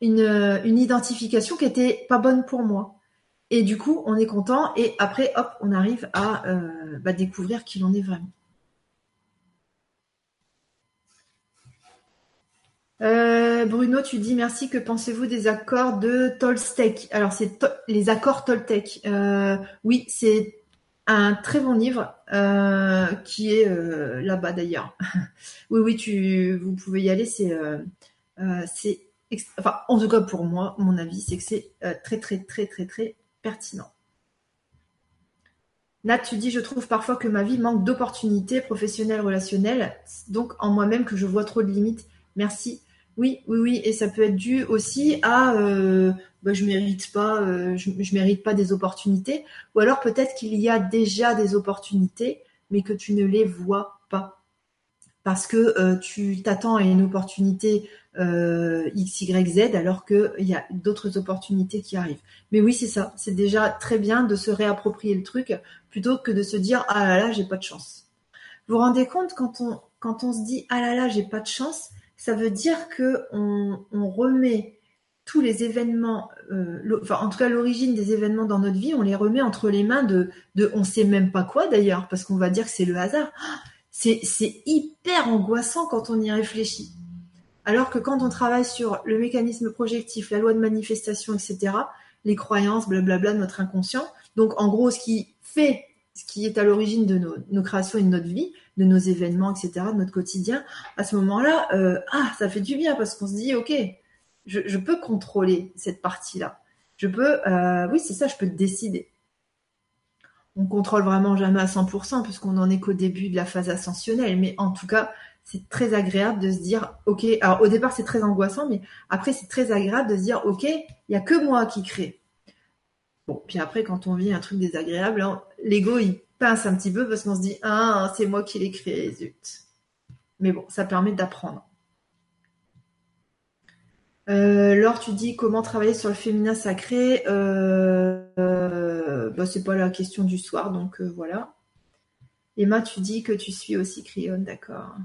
une, euh, une identification qui était pas bonne pour moi. Et du coup, on est content et après, hop, on arrive à euh, bah, découvrir qui l'on est vraiment. Bruno, tu dis merci. Que pensez-vous des accords de Tolstec? Alors, c'est les accords Toltec. Euh, oui, c'est un très bon livre euh, qui est là-bas d'ailleurs. oui, oui, tu, vous pouvez y aller. C'est, c'est, enfin, en tout cas pour moi, mon avis, c'est que c'est très, très, très, très, très pertinent. Nat, tu dis, je trouve parfois que ma vie manque d'opportunités professionnelles, relationnelles, donc en moi-même que je vois trop de limites. Merci oui, oui, oui, et ça peut être dû aussi à euh, bah, je mérite pas, euh, je, mérite pas des opportunités, ou alors peut-être qu'il y a déjà des opportunités, mais que tu ne les vois pas parce que euh, tu t'attends à une opportunité X, Y, Z, alors qu'il y a d'autres opportunités qui arrivent. Mais oui, c'est ça. C'est déjà très bien de se réapproprier le truc plutôt que de se dire ah là là, j'ai pas de chance. Vous vous rendez compte quand on quand on se dit ah là là, j'ai pas de chance, ça veut dire que on, remet tous les événements, euh, enfin en tout cas l'origine des événements dans notre vie, on les remet entre les mains de, de on sait même pas quoi d'ailleurs, parce qu'on va dire que c'est le hasard. C'est, c'est hyper angoissant quand on y réfléchit. Alors que quand on travaille sur le mécanisme projectif, la loi de manifestation, etc., les croyances, blablabla notre inconscient, donc en gros ce qui fait, ce qui est à l'origine de nos, créations et de notre vie, de nos événements, etc., de notre quotidien, à ce moment-là, euh, ah, ça fait du bien parce qu'on se dit, ok, je, peux contrôler cette partie-là. Je peux, euh, oui, c'est ça, je peux décider. On contrôle vraiment jamais à 100% puisqu'on n'en est qu'au début de la phase ascensionnelle, mais en tout cas, c'est très agréable de se dire, ok, alors au départ c'est très angoissant, mais après c'est très agréable de se dire, ok, il y a que moi qui crée. Bon, puis après quand on vit un truc désagréable, hein, l'ego il pince un petit peu parce qu'on se dit ah c'est moi qui l'ai créé zut. Mais bon, ça permet d'apprendre. Euh, Laure, tu dis comment travailler sur le féminin sacré. Euh, euh bah, c'est pas la question du soir, donc euh, voilà. Emma, tu dis que tu suis aussi Cryon, d'accord.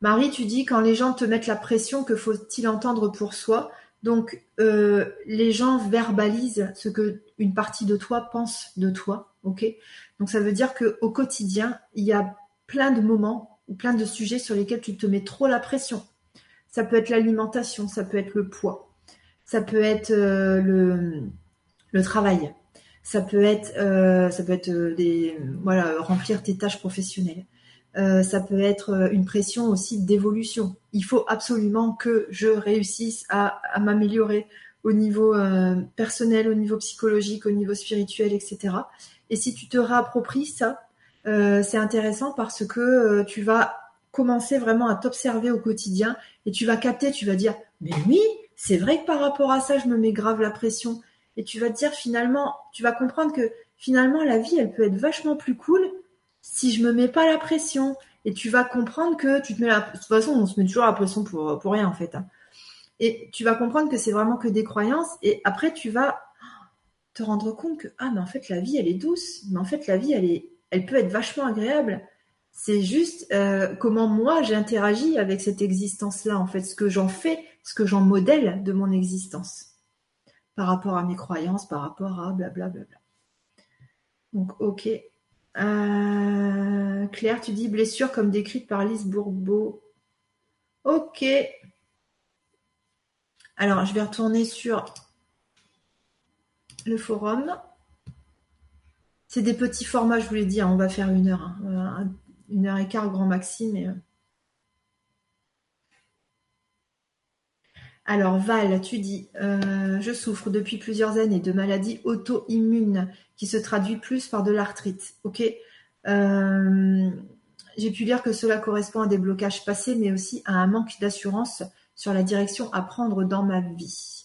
Marie, tu dis quand les gens te mettent la pression, que faut-il entendre pour soi? Donc, euh, les gens verbalisent ce que une partie de toi pense de toi, ok? Donc, ça veut dire que au quotidien, il y a plein de moments ou plein de sujets sur lesquels tu te mets trop la pression. Ça peut être l'alimentation, ça peut être le poids, ça peut être euh, le, travail, ça peut être, euh, ça peut être remplir tes tâches professionnelles. Euh, ça peut être euh, une pression aussi d'évolution. Il faut absolument que je réussisse à, m'améliorer au niveau euh, personnel, au niveau psychologique, au niveau spirituel, etc. Et si tu te réappropries ça, c'est intéressant parce que tu vas commencer vraiment à t'observer au quotidien et tu vas capter, tu vas dire, mais oui, c'est vrai que par rapport à ça, je me mets grave la pression. Et tu vas te dire finalement, tu vas comprendre que finalement la vie, elle peut être vachement plus cool si je me mets pas la pression et tu vas comprendre que tu te mets la de toute façon on se met toujours la pression pour pour rien en fait hein. et tu vas comprendre que c'est vraiment que des croyances et après tu vas te rendre compte que ah mais en fait la vie elle est douce mais en fait la vie elle peut être vachement agréable c'est juste euh, comment moi j'interagis avec cette existence là en fait ce que j'en fais ce que j'en modèle de mon existence par rapport à mes croyances par rapport à blablabla donc ok euh, Claire, tu dis blessure comme décrite par Lise Bourbeau. Ok. Alors, je vais retourner sur le forum. C'est des petits formats, je vous l'ai dit, hein, on va faire une heure. Hein. une heure et quart grand maxi, mais. Alors Val, tu dis, euh, je souffre depuis plusieurs années de maladies auto-immunes qui se traduit plus par de l'arthrite. Ok? Euh, j'ai pu lire que cela correspond à des blocages passés, mais aussi à un manque d'assurance sur la direction à prendre dans ma vie.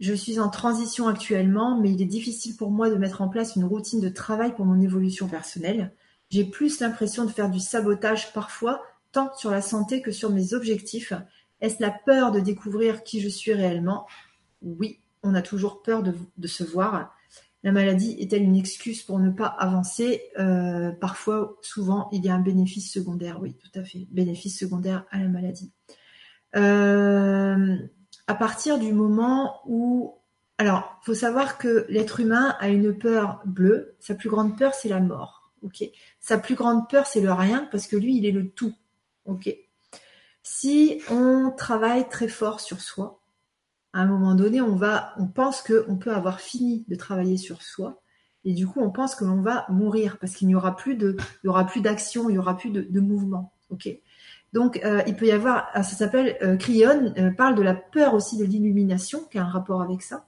Je suis en transition actuellement, mais il est difficile pour moi de mettre en place une routine de travail pour mon évolution personnelle. J'ai plus l'impression de faire du sabotage parfois, tant sur la santé que sur mes objectifs, est-ce la peur de découvrir qui je suis réellement? Oui, on a toujours peur de, se voir. La maladie est-elle une excuse pour ne pas avancer? Euh, Parfois, souvent, il y a un bénéfice secondaire. Oui, tout à fait. Bénéfice secondaire à la maladie. Euh, à partir du moment où... Alors, faut savoir que l'être humain a une peur bleue. Sa plus grande peur, c'est la mort. Sa plus grande peur, c'est le rien, parce que lui, il est le tout. Ok? Si on travaille très fort sur soi, à un moment donné, on va, on pense qu'on peut avoir fini de travailler sur soi, et du coup, on pense que l'on va mourir parce qu'il n'y aura plus d'action, il y aura plus de, mouvement. Ok? Donc, euh, il peut y avoir, ah, ça s'appelle euh, euh, parle de la peur aussi de l'illumination, qui a un rapport avec ça.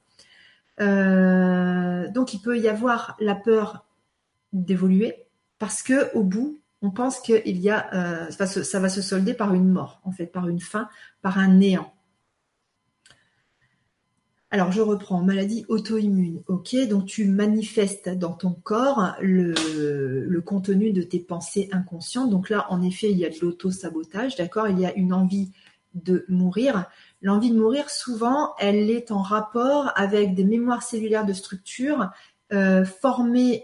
donc, il peut y avoir la peur d'évoluer parce que au bout, on pense qu'il y a, euh, ça va se solder par une mort, en fait, par une fin, par un néant. Alors, je reprends. Maladie auto-immune. Ok, donc tu manifestes dans ton corps le, contenu de tes pensées inconscientes. Donc là, en effet, il y a de l'auto-sabotage, d'accord? Il y a une envie de mourir. L'envie de mourir, souvent, elle est en rapport avec des mémoires cellulaires de structure euh, formées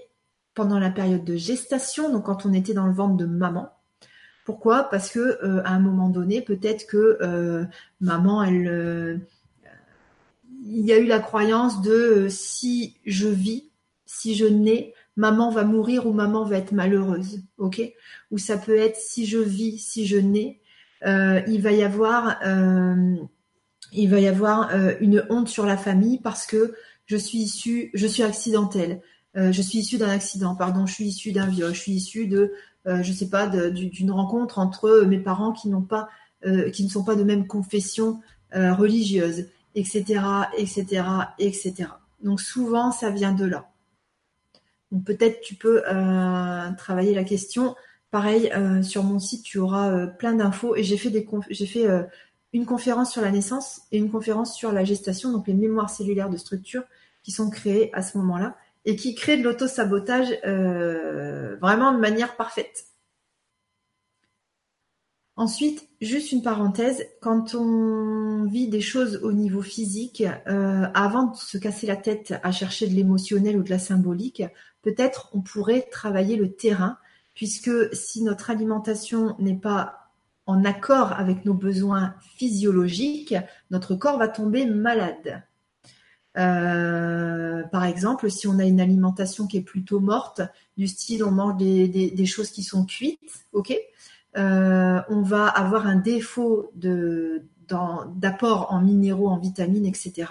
pendant la période de gestation, donc quand on était dans le ventre de maman. Pourquoi? Parce que euh, à un moment donné, peut-être que euh, maman, elle, euh, il y a eu la croyance de si je vis, si je nais, maman va mourir ou maman va être malheureuse, ok? Ou ça peut être si je vis, si je nais, il va y avoir, il va y avoir une honte sur la famille parce que je suis issue, je suis accidentelle euh, je suis issue d'un accident, pardon, je suis issue d'un viol, je suis issue de, euh, je sais pas, d'une rencontre entre mes parents qui n'ont pas, euh, qui ne sont pas de même confession religieuse, etc., etc., etc. Donc souvent, ça vient de là. Donc peut-être tu peux travailler la question. Pareil, sur mon site, tu auras plein d'infos et j'ai fait des, j'ai fait une conférence sur la naissance et une conférence sur la gestation, donc les mémoires cellulaires de structure qui sont créées à ce moment-là et qui crée de l'auto-sabotage euh, vraiment de manière parfaite. Ensuite, juste une parenthèse, quand on vit des choses au niveau physique, euh, avant de se casser la tête à chercher de l'émotionnel ou de la symbolique, peut-être on pourrait travailler le terrain, puisque si notre alimentation n'est pas en accord avec nos besoins physiologiques, notre corps va tomber malade. Euh, par exemple, si on a une alimentation qui est plutôt morte, du style on mange des, choses qui sont cuites, ok, euh, on va avoir un défaut d'apport en minéraux, en vitamines, etc.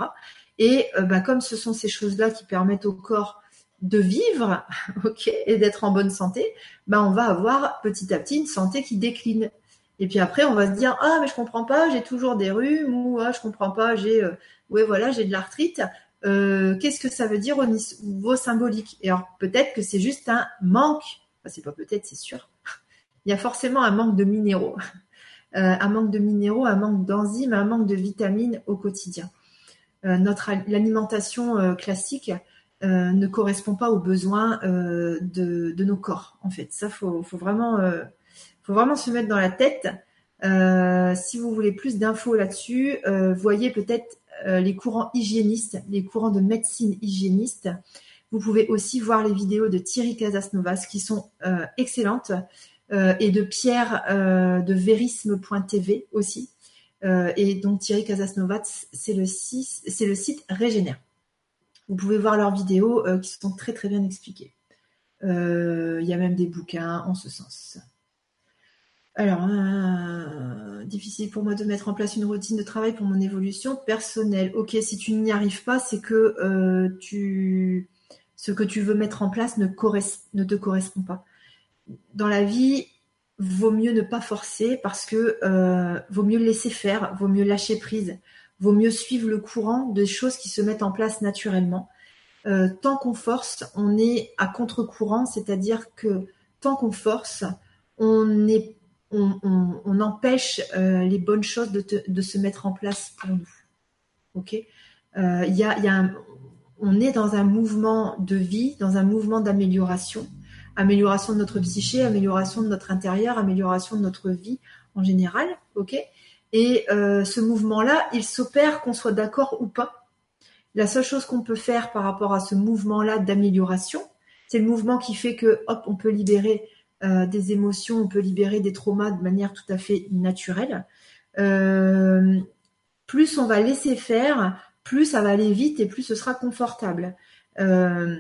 Et euh, bah, comme ce sont ces choses-là qui permettent au corps de vivre, ok, et d'être en bonne santé, bah, on va avoir petit à petit une santé qui décline. Et puis après, on va se dire ah mais je comprends pas, j'ai toujours des rhumes ou ah je comprends pas, j'ai ouais voilà, j'ai de l'arthrite. Euh, qu'est-ce que ça veut dire au niveau symbolique? Et alors peut-être que c'est juste un manque. Enfin, c'est pas peut-être, c'est sûr. Il y a forcément un manque de minéraux, euh, un manque de minéraux, un manque d'enzymes, un manque de vitamines au quotidien. Euh, notre l'alimentation classique ne correspond pas aux besoins de, nos corps. En fait, ça faut, faut vraiment se mettre dans la tête. si vous voulez plus d'infos là-dessus, voyez peut-être euh, les courants hygiénistes, les courants de médecine hygiéniste. Vous pouvez aussi voir les vidéos de Thierry Casasnovas qui sont euh, excellentes euh, et de Pierre de verisme.tv aussi. et donc Thierry Casasnovas, c'est le, c'est le site Régénère. Vous pouvez voir leurs vidéos qui sont très très bien expliquées. Il y a même des bouquins en ce sens. Alors, euh, difficile pour moi de mettre en place une routine de travail pour mon évolution personnelle. Ok, si tu n'y arrives pas, c'est que euh, ce que tu veux mettre en place ne, te correspond pas. Dans la vie, vaut mieux ne pas forcer parce que euh, vaut mieux laisser faire, vaut mieux lâcher prise, vaut mieux suivre le courant des choses qui se mettent en place naturellement. Tant qu'on force, on est à contre-courant, c'est-à-dire que tant qu'on force, on, est, on, empêche euh, les bonnes choses de, se mettre en place pour nous. Ok? Euh, y a, On est dans un mouvement de vie, dans un mouvement d'amélioration, amélioration de notre psyché, amélioration de notre intérieur, amélioration de notre vie en général. Ok? Et euh, ce mouvement-là, il s'opère qu'on soit d'accord ou pas la seule chose qu'on peut faire par rapport à ce mouvement-là d'amélioration, c'est le mouvement qui fait que, hop, on peut libérer euh, des émotions, on peut libérer des traumas de manière tout à fait naturelle. Euh, plus on va laisser faire, plus ça va aller vite et plus ce sera confortable. Euh,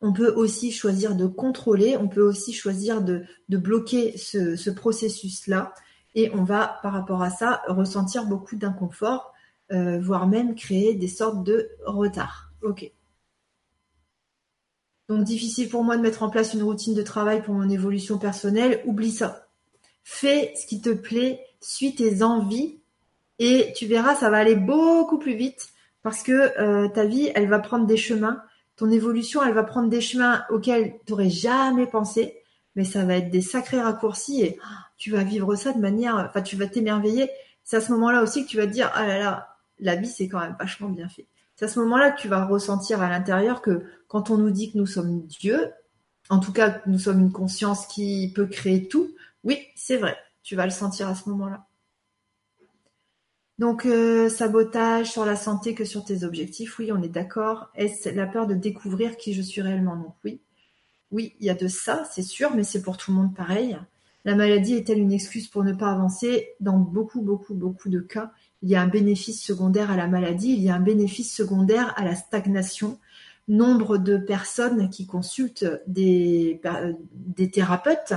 on peut aussi choisir de contrôler, on peut aussi choisir de, bloquer ce, ce processus-là et on va par rapport à ça ressentir beaucoup d'inconfort voire même créer des sortes de retards. Ok. Donc difficile pour moi de mettre en place une routine de travail pour mon évolution personnelle. Oublie ça. Fais ce qui te plaît, suis tes envies et tu verras, ça va aller beaucoup plus vite parce que euh, ta vie, elle va prendre des chemins. Ton évolution, elle va prendre des chemins auxquels tu n'aurais jamais pensé, mais ça va être des sacrés raccourcis et oh, tu vas vivre ça de manière, enfin tu vas t'émerveiller. C'est à ce moment-là aussi que tu vas te dire, ah là là, la vie, c'est quand même vachement bien fait. C'est à ce moment-là que tu vas ressentir à l'intérieur que quand on nous dit que nous sommes Dieu, en tout cas nous sommes une conscience qui peut créer tout, oui, c'est vrai, tu vas le sentir à ce moment-là. Donc, euh, sabotage sur la santé que sur tes objectifs, oui, on est d'accord. Est-ce la peur de découvrir qui je suis réellement? Donc oui, oui, il y a de ça, c'est sûr, mais c'est pour tout le monde pareil. La maladie est-elle une excuse pour ne pas avancer? Dans beaucoup, beaucoup, beaucoup de cas, il y a un bénéfice secondaire à la maladie, il y a un bénéfice secondaire à la stagnation. Nombre de personnes qui consultent des, des thérapeutes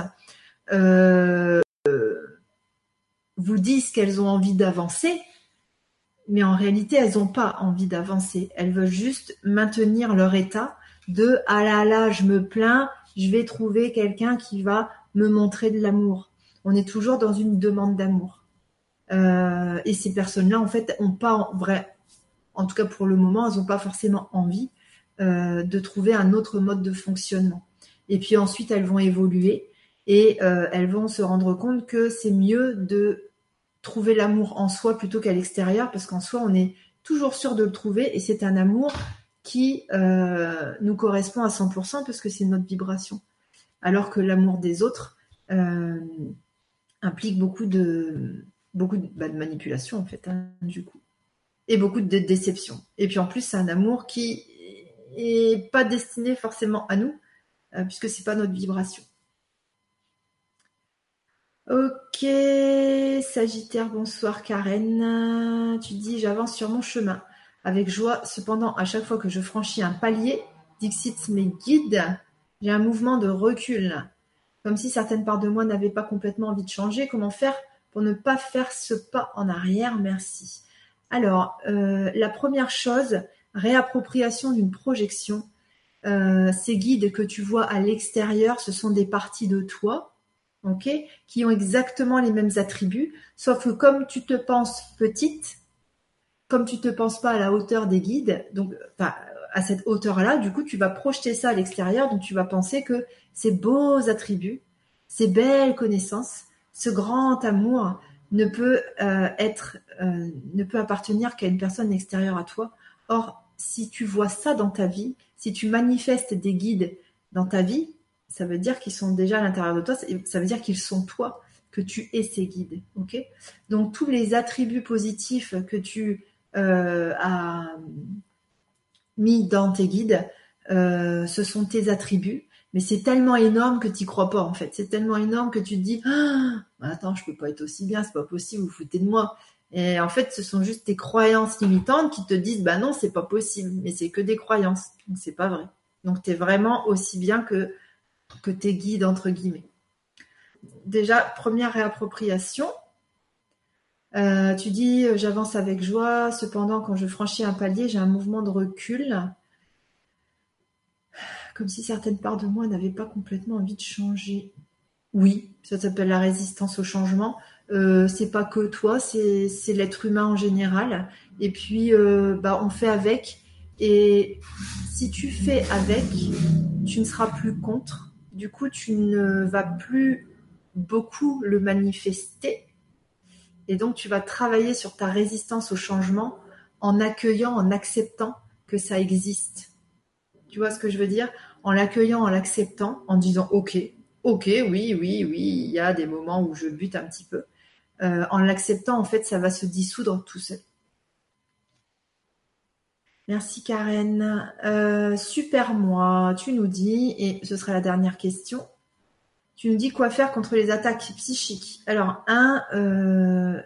euh, vous disent qu'elles ont envie d'avancer, mais en réalité, elles n'ont pas envie d'avancer. Elles veulent juste maintenir leur état de ah là là, je me plains, je vais trouver quelqu'un qui va me montrer de l'amour. On est toujours dans une demande d'amour. Euh, et ces personnes-là, en fait, ont pas en vrai, en tout cas pour le moment, elles n'ont pas forcément envie euh, de trouver un autre mode de fonctionnement. Et puis ensuite, elles vont évoluer et euh, elles vont se rendre compte que c'est mieux de trouver l'amour en soi plutôt qu'à l'extérieur, parce qu'en soi, on est toujours sûr de le trouver et c'est un amour qui nous correspond à 100% parce que c'est notre vibration. Alors que l'amour des autres implique beaucoup de, beaucoup bah, de, manipulation en fait, hein, du coup. Et beaucoup de déception. Et puis en plus, c'est un amour qui est pas destiné forcément à nous, euh, puisque c'est pas notre vibration. Ok, Sagittaire, bonsoir Karen. Tu dis j'avance sur mon chemin avec joie. Cependant, à chaque fois que je franchis un palier, Dixit mes guides, j'ai un mouvement de recul. Comme si certaines parts de moi n'avaient pas complètement envie de changer. Comment faire pour ne pas faire ce pas en arrière Merci. Alors, euh, la première chose, réappropriation d'une projection. Euh, ces guides que tu vois à l'extérieur, ce sont des parties de toi, ok, qui ont exactement les mêmes attributs, sauf que comme tu te penses petite, comme tu te penses pas à la hauteur des guides, donc à cette hauteur-là, du coup, tu vas projeter ça à l'extérieur, donc tu vas penser que ces beaux attributs, ces belles connaissances, ce grand amour ne peut euh, être, euh, ne peut appartenir qu'à une personne extérieure à toi. Or, si tu vois ça dans ta vie, si tu manifestes des guides dans ta vie, ça veut dire qu'ils sont déjà à l'intérieur de toi. Ça veut dire qu'ils sont toi, que tu es ces guides. Ok? Donc tous les attributs positifs que tu euh, as mis dans tes guides, ce sont tes attributs mais c'est tellement énorme que tu crois pas en fait. C'est tellement énorme que tu te dis ah, attends, je peux pas être aussi bien, c'est pas possible, vous, foutez de moi. Et en fait, ce sont juste tes croyances limitantes qui te disent bah non, c'est pas possible, mais c'est que des croyances. Donc c'est pas vrai. Donc tu es vraiment aussi bien que que tes guides entre guillemets. Déjà, première réappropriation. Euh, tu dis j'avance avec joie, cependant quand je franchis un palier, j'ai un mouvement de recul comme si certaines parts de moi n'avaient pas complètement envie de changer. Oui, ça s'appelle la résistance au changement. Euh, c'est pas que toi, c'est l'être humain en général. Et puis, euh, bah, on fait avec. Et si tu fais avec, tu ne seras plus contre. Du coup, tu ne vas plus beaucoup le manifester. Et donc, tu vas travailler sur ta résistance au changement en accueillant, en acceptant que ça existe. Tu vois ce que je veux dire? En l'accueillant, en l'acceptant, en disant OK, OK, oui, oui, oui, il y a des moments où je bute un petit peu. Euh, en l'acceptant, en fait, ça va se dissoudre tout seul. Merci Karen. Euh, super moi, tu nous dis, et ce sera la dernière question, tu nous dis quoi faire contre les attaques psychiques? Alors, un, euh,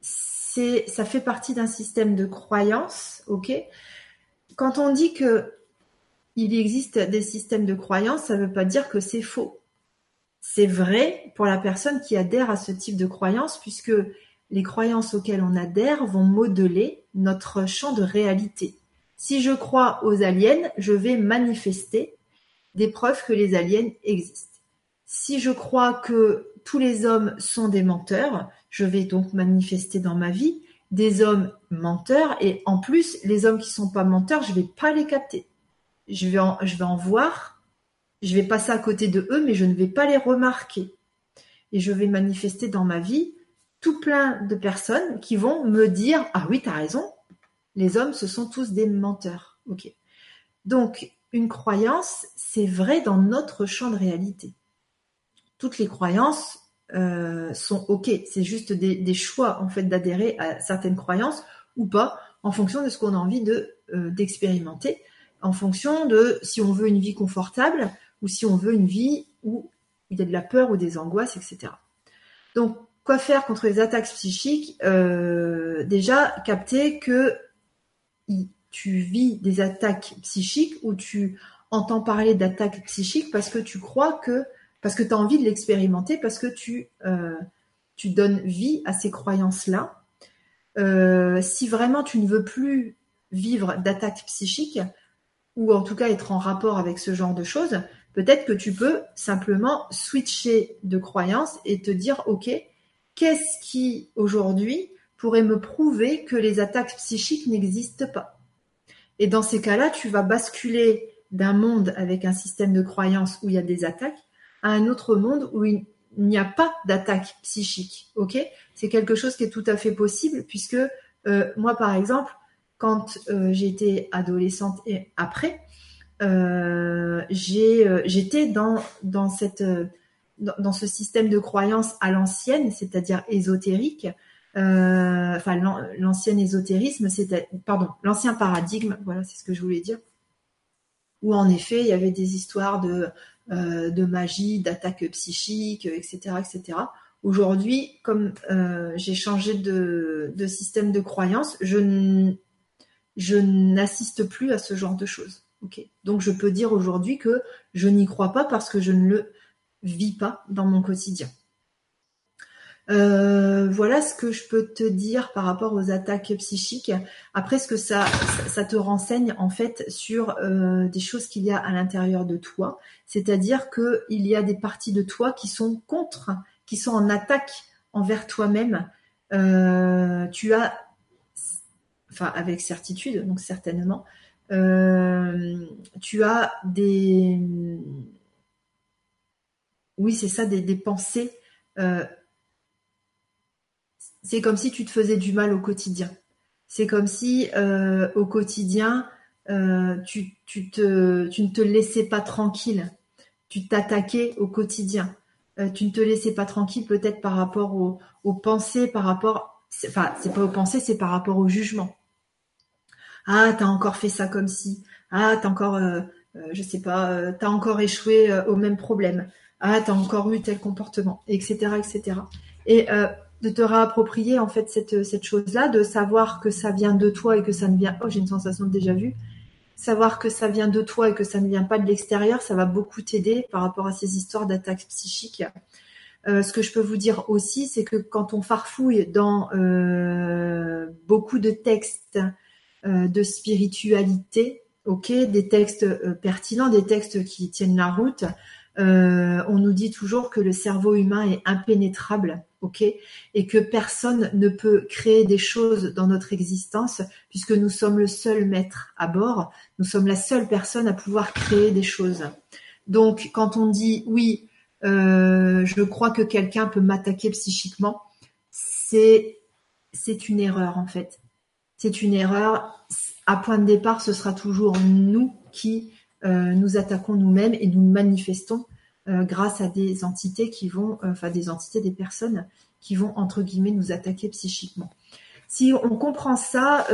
ça fait partie d'un système de croyance, ok? Quand on dit que il existe des systèmes de croyance, ça ne veut pas dire que c'est faux. C'est vrai pour la personne qui adhère à ce type de croyance, puisque les croyances auxquelles on adhère vont modeler notre champ de réalité. Si je crois aux aliens, je vais manifester des preuves que les aliens existent. Si je crois que tous les hommes sont des menteurs, je vais donc manifester dans ma vie des hommes menteurs et en plus les hommes qui sont pas menteurs, je vais pas les capter. Je vais en, voir, je vais passer à côté de eux mais je ne vais pas les remarquer. Et je vais manifester dans ma vie tout plein de personnes qui vont me dire ah oui, tu as raison, les hommes ce sont tous des menteurs. Donc une croyance, c'est vrai dans notre champ de réalité. Toutes les croyances euh, sont ok. C'est juste des, choix en fait d'adhérer à certaines croyances ou pas, en fonction de ce qu'on a envie euh, d'expérimenter, en fonction de si on veut une vie confortable ou si on veut une vie où il y a de la peur ou des angoisses, etc. Donc Quoi faire contre les attaques psychiques? Euh, Déjà, capter que tu vis des attaques psychiques ou tu entends parler d'attaques psychiques parce que tu crois que, parce que tu as envie de l'expérimenter, parce que tu, euh, donnes vie à ces croyances-là. Euh, si vraiment tu ne veux plus vivre d'attaques psychiques, ou en tout cas être en rapport avec ce genre de choses, peut-être que tu peux simplement switcher de croyance et te dire, OK, qu'est-ce qui, aujourd'hui, pourrait me prouver que les attaques psychiques n'existent pas? Et dans ces cas-là, tu vas basculer d'un monde avec un système de croyance où il y a des attaques à un autre monde où il n'y a pas d'attaque psychique. Ok? C'est quelque chose qui est tout à fait possible puisque euh, moi, par exemple, quand euh, j'étais adolescente et après, euh, j'étais dans, dans dans, ce système de croyance à l'ancienne, c'est-à-dire ésotérique, euh, enfin l'ancien ésotérisme, pardon, l'ancien paradigme, voilà, c'est ce que je voulais dire, où en effet il y avait des histoires de, euh, de magie, d'attaques psychiques, etc., etc. Aujourd'hui, comme euh, j'ai changé de, de, système de croyance, je, je n'assiste plus à ce genre de choses. Ok, donc je peux dire aujourd'hui que je n'y crois pas parce que je ne le vis pas dans mon quotidien. Euh, voilà ce que je peux te dire par rapport aux attaques psychiques. Après, ce que ça, ça te renseigne en fait sur euh, des choses qu'il y a à l'intérieur de toi, c'est-à-dire que il y a des parties de toi qui sont contre, qui sont en attaque envers toi-même. Euh, tu as, enfin avec certitude, donc certainement, tu as des oui, c'est ça, des, pensées. Euh, c'est comme si tu te faisais du mal au quotidien. C'est comme si euh, au quotidien, euh, tu, te, tu, ne te laissais pas tranquille. Tu t'attaquais au quotidien. tu ne te laissais pas tranquille peut-être par rapport aux, pensées, par rapport... Enfin, c'est pas aux pensées, c'est par rapport au jugement. Ah, t'as encore fait ça comme si. Ah, t'as encore... je sais pas, t'as encore échoué au même problème ah t'as encore eu tel comportement, etc., etc. Et euh, de te réapproprier en fait cette cette chose-là, de savoir que ça vient de toi et que ça ne vient. Oh, j'ai une sensation déjà vu. Savoir que ça vient de toi et que ça ne vient pas de l'extérieur, ça va beaucoup t'aider par rapport à ces histoires d'attaques psychiques. Euh, ce que je peux vous dire aussi, c'est que quand on farfouille dans euh, beaucoup de textes euh, de spiritualité, ok, des textes euh, pertinents, des textes qui tiennent la route, Euh, on nous dit toujours que le cerveau humain est impénétrable, ok, et que personne ne peut créer des choses dans notre existence puisque nous sommes le seul maître à bord. Nous sommes la seule personne à pouvoir créer des choses. Donc, quand on dit oui, euh, je crois que quelqu'un peut m'attaquer psychiquement, c'est c'est une erreur en fait. C'est une erreur. À point de départ, ce sera toujours nous qui euh, nous attaquons nous-mêmes et nous manifestons euh, grâce à des entités qui vont, euh, des entités, des personnes qui vont entre guillemets nous attaquer psychiquement. Si on comprend ça,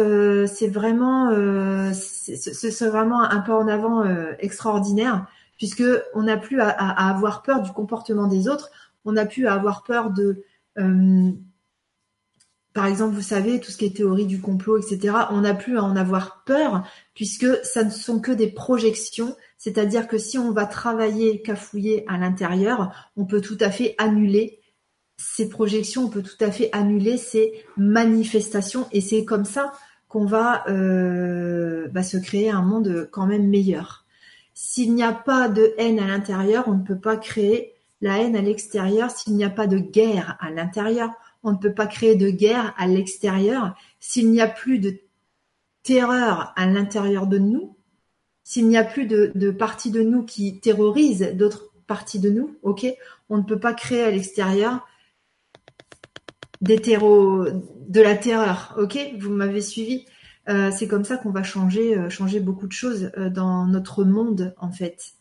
c'est vraiment, vraiment un pas en avant extraordinaire puisque on n'a plus à, à, avoir peur du comportement des autres, on n'a plus à avoir peur de par exemple, vous savez, tout ce qui est théorie du complot, etc., on n'a plus à en avoir peur, puisque ça ne sont que des projections, c'est-à-dire que si on va travailler, cafouiller à l'intérieur, on peut tout à fait annuler ces projections, on peut tout à fait annuler ces manifestations, et c'est comme ça qu'on va euh, bah, se créer un monde quand même meilleur. S'il n'y a pas de haine à l'intérieur, on ne peut pas créer la haine à l'extérieur. S'il n'y a pas de guerre à l'intérieur, on ne peut pas créer de guerre à l'extérieur. S'il n'y a plus de terreur à l'intérieur de nous, s'il n'y a plus de, parties de nous qui terrorisent d'autres parties de nous, on ne peut pas créer à l'extérieur des de la terreur, ok, vous m'avez suivi. Euh, c'est comme ça qu'on va changer, euh, beaucoup de choses euh, dans notre monde en fait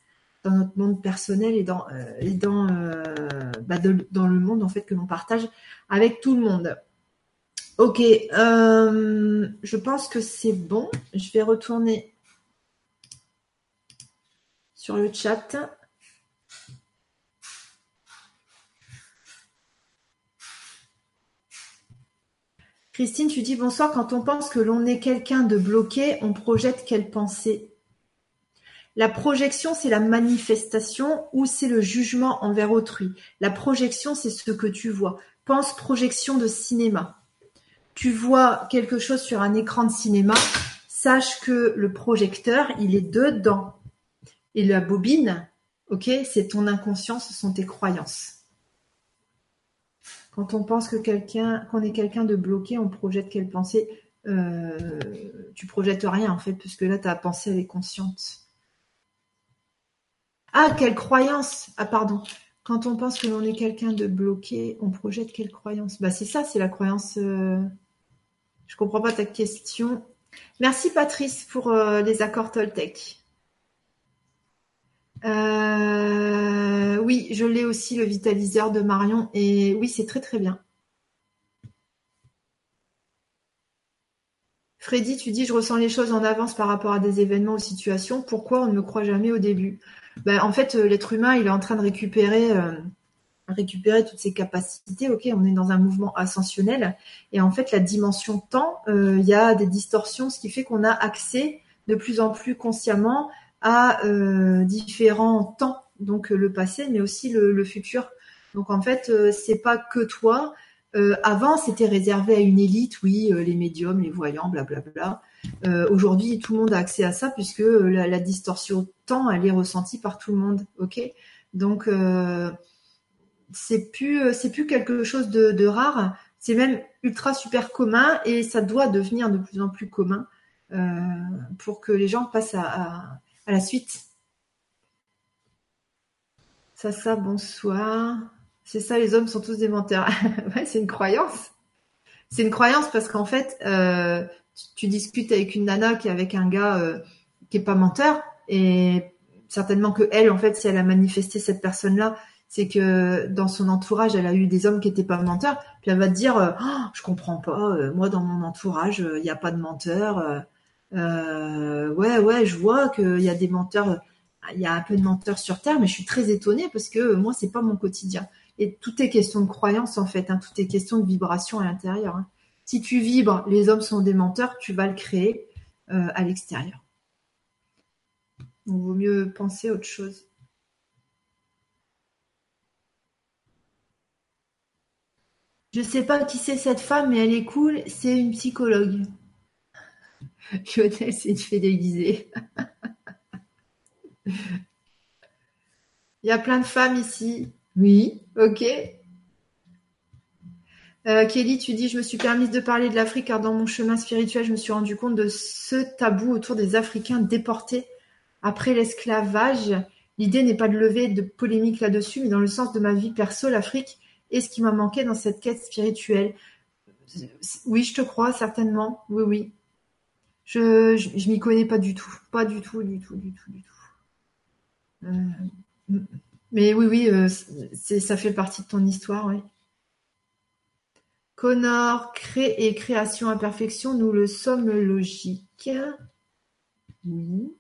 dans notre monde personnel et dans, euh, dans, euh, bah, dans le monde en fait que l'on partage avec tout le monde. Ok, euh, je pense que c'est bon. Je vais retourner sur le chat. Christine, tu dis bonsoir. Quand on pense que l'on est quelqu'un de bloqué, on projette quelle pensée? La projection, c'est la manifestation ou c'est le jugement envers autrui. La projection, c'est ce que tu vois. Pense projection de cinéma. Tu vois quelque chose sur un écran de cinéma, sache que le projecteur, il est dedans. Et la bobine, ok, c'est ton inconscient, ce sont tes croyances. Quand on pense que quelqu'un, qu'on est quelqu'un de bloqué, on projette quelle pensée? Euh, Tu projettes rien en fait, puisque là ta pensée elle est consciente. Ah, quelle croyance Ah, pardon. Quand on pense que l'on est quelqu'un de bloqué, on projette quelle croyance Bah, c'est ça, c'est la croyance. Euh... Je comprends pas ta question. Merci Patrice pour euh, les accords Toltec. Euh, oui, je l'ai aussi, le vitaliseur de Marion. Et oui, c'est très très bien. Freddy, tu dis, je ressens les choses en avance par rapport à des événements ou situations. Pourquoi on ne me croit jamais au début? Ben, en fait, euh, l'être humain, il est en train de récupérer, euh, récupérer toutes ses capacités. Ok, on est dans un mouvement ascensionnel, et en fait, la dimension temps, euh, il y a des distorsions, ce qui fait qu'on a accès de plus en plus consciemment à différents temps, donc le passé, mais aussi le, futur. Donc en fait, c'est pas que toi. Avant, c'était réservé à une élite, oui, les médiums, les voyants, blablabla. Bla, bla. Euh, aujourd'hui, tout le monde a accès à ça puisque euh, la, distorsion temps, elle est ressentie par tout le monde. Ok, donc euh, c'est plus c'est plus quelque chose de, rare. C'est même ultra super commun et ça doit devenir de plus en plus commun pour que les gens passent à, la suite. Ça, ça, bonsoir. C'est ça, les hommes sont tous des menteurs. ouais, c'est une croyance. C'est une croyance parce qu'en fait, tu discutes avec une nana qui est avec un gars euh, qui est pas menteur et certainement que elle en fait si elle a manifesté cette personne là c'est que dans son entourage elle a eu des hommes qui étaient pas menteurs puis elle va te dire euh, oh, je comprends pas euh, moi dans mon entourage il n'y a pas de menteurs ouais ouais je vois qu'il y a des menteurs il y a un peu de menteurs sur terre mais je suis très étonnée parce que moi c'est pas mon quotidien et tout est question de croyance en fait hein, tout est question de vibration à l'intérieur hein. Si tu vibres, les hommes sont des menteurs, tu vas le créer euh, à l'extérieur. Il vaut mieux penser autre chose. Je ne sais pas qui c'est cette femme, mais elle est cool. C'est une psychologue. Lionel, c'est une fée déguisée. Il y a plein de femmes ici. Oui, ok. Euh, Kelly, tu dis, je me suis permise de parler de l'Afrique car dans mon chemin spirituel, je me suis rendu compte de ce tabou autour des Africains déportés après l'esclavage. L'idée n'est pas de lever de polémique là-dessus, mais dans le sens de ma vie perso, l'Afrique est ce qui m'a manqué dans cette quête spirituelle. Oui, je te crois, certainement. Oui, oui. Je, je, m'y connais pas du tout. Pas du tout, du tout, du tout, du tout. Euh, mais oui, oui, euh, ça fait partie de ton histoire, oui. Connor, crée et création imperfection, nous le sommes logique. Oui.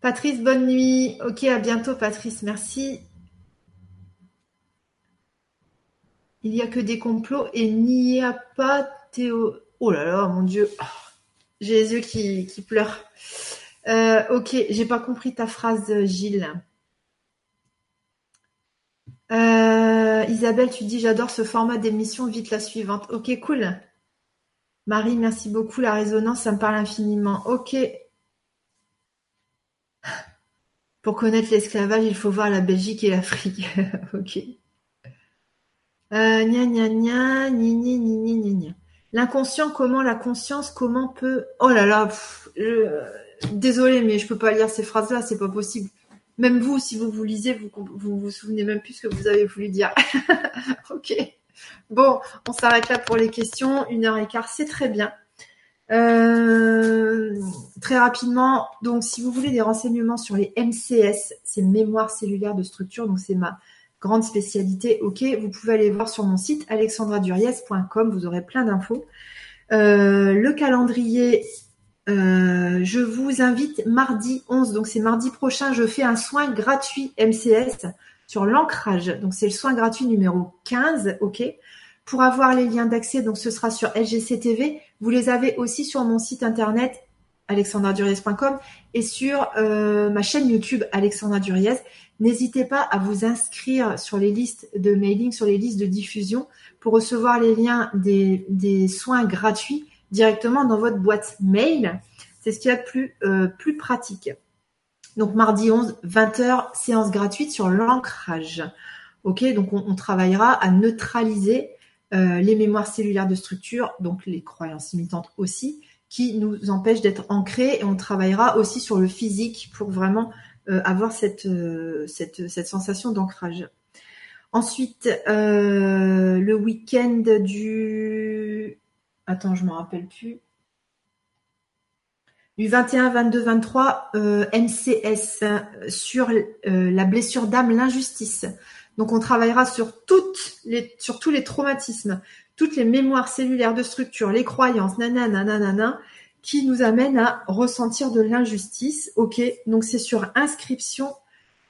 Patrice, bonne nuit. Ok, à bientôt Patrice, merci. Il n'y a que des complots et n'y a pas Théo. Oh là là, mon Dieu. J'ai les yeux qui, pleurent. Euh, ok, j'ai pas compris ta phrase, Gilles. Euh, Isabelle, tu dis j'adore ce format d'émission, vite la suivante. Ok, cool. Marie, merci beaucoup. La résonance, ça me parle infiniment. Ok. Pour connaître l'esclavage, il faut voir la Belgique et l'Afrique. ok. Euh, gna gna gna, gna gna gna gna L'inconscient, comment la conscience, comment peut. Oh là là, désolé, mais je peux pas lire ces phrases-là, c'est pas possible. Même vous, si vous vous lisez, vous vous, vous souvenez même plus ce que vous avez voulu dire. ok. Bon, on s'arrête là pour les questions. Une heure et quart, c'est très bien. Euh, très rapidement, donc si vous voulez des renseignements sur les MCS, c'est mémoire cellulaire de structure, donc c'est ma grande spécialité. Ok, vous pouvez aller voir sur mon site alexandraduriez.com, vous aurez plein d'infos. Euh, le calendrier euh, je vous invite mardi 11, donc c'est mardi prochain, je fais un soin gratuit MCS sur l'ancrage. Donc c'est le soin gratuit numéro 15, ok Pour avoir les liens d'accès, donc ce sera sur LGC TV. Vous les avez aussi sur mon site internet alexandraduriez.com et sur euh, ma chaîne YouTube Alexandra Duriez. N'hésitez pas à vous inscrire sur les listes de mailing, sur les listes de diffusion pour recevoir les liens des, des soins gratuits directement dans votre boîte mail. C'est ce qu'il y a de plus, euh, plus pratique. Donc mardi 11, 20h, séance gratuite sur l'ancrage. Ok, donc on, travaillera à neutraliser euh, les mémoires cellulaires de structure, donc les croyances imitantes aussi, qui nous empêchent d'être ancrés. Et on travaillera aussi sur le physique pour vraiment euh, avoir cette, cette sensation d'ancrage. Ensuite, le week-end du attends, je me rappelle plus. Du 21, 22, 23, MCS sur euh, la blessure d'âme, l'injustice. Donc on travaillera sur toutes les, sur tous les traumatismes, toutes les mémoires cellulaires de structure, les croyances, nanana, nanana, qui nous amènent à ressentir de l'injustice. Ok, donc c'est sur inscription.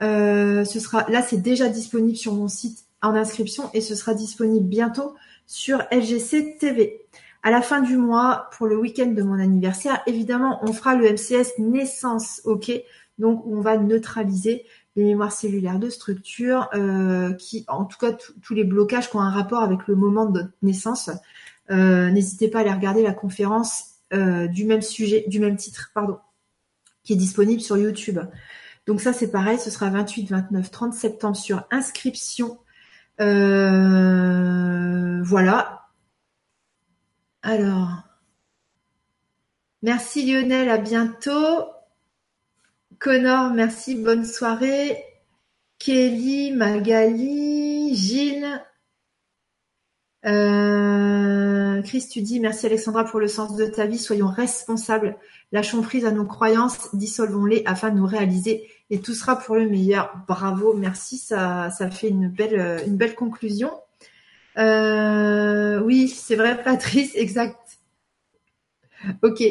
Euh, ce sera là, c'est déjà disponible sur mon site en inscription et ce sera disponible bientôt sur LGC TV. À la fin du mois, pour le week-end de mon anniversaire, évidemment, on fera le MCS naissance, ok? Donc, on va neutraliser les mémoires cellulaires de structure, euh, qui, en tout cas, tous les blocages qui ont un rapport avec le moment de naissance. Euh, n'hésitez pas à aller regarder la conférence euh, du même sujet, du même titre, pardon, qui est disponible sur YouTube. Donc ça, c'est pareil, ce sera 28, 29, 30 septembre sur inscription. voilà, alors, merci Lionel, à bientôt. Connor, merci, bonne soirée. Kelly, Magali, Gilles. Euh, Chris, tu dis merci Alexandra pour le sens de ta vie. Soyons responsables. Lâchons prise à nos croyances, dissolvons-les afin de nous réaliser et tout sera pour le meilleur. Bravo, merci. Ça, ça fait une belle, une belle conclusion. Euh, oui, c'est vrai, Patrice, exact. Ok.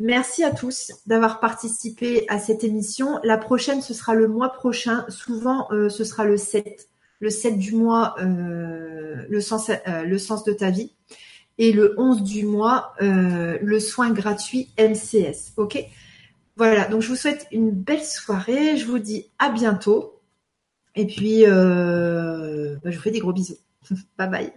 Merci à tous d'avoir participé à cette émission. La prochaine, ce sera le mois prochain. Souvent, euh, ce sera le 7. Le 7 du mois, euh, le, sens, le sens de ta vie. Et le 11 du mois, le soin gratuit MCS. Ok Voilà, donc je vous souhaite une belle soirée. Je vous dis à bientôt. Et puis, bah, je vous fais des gros bisous. Bye bye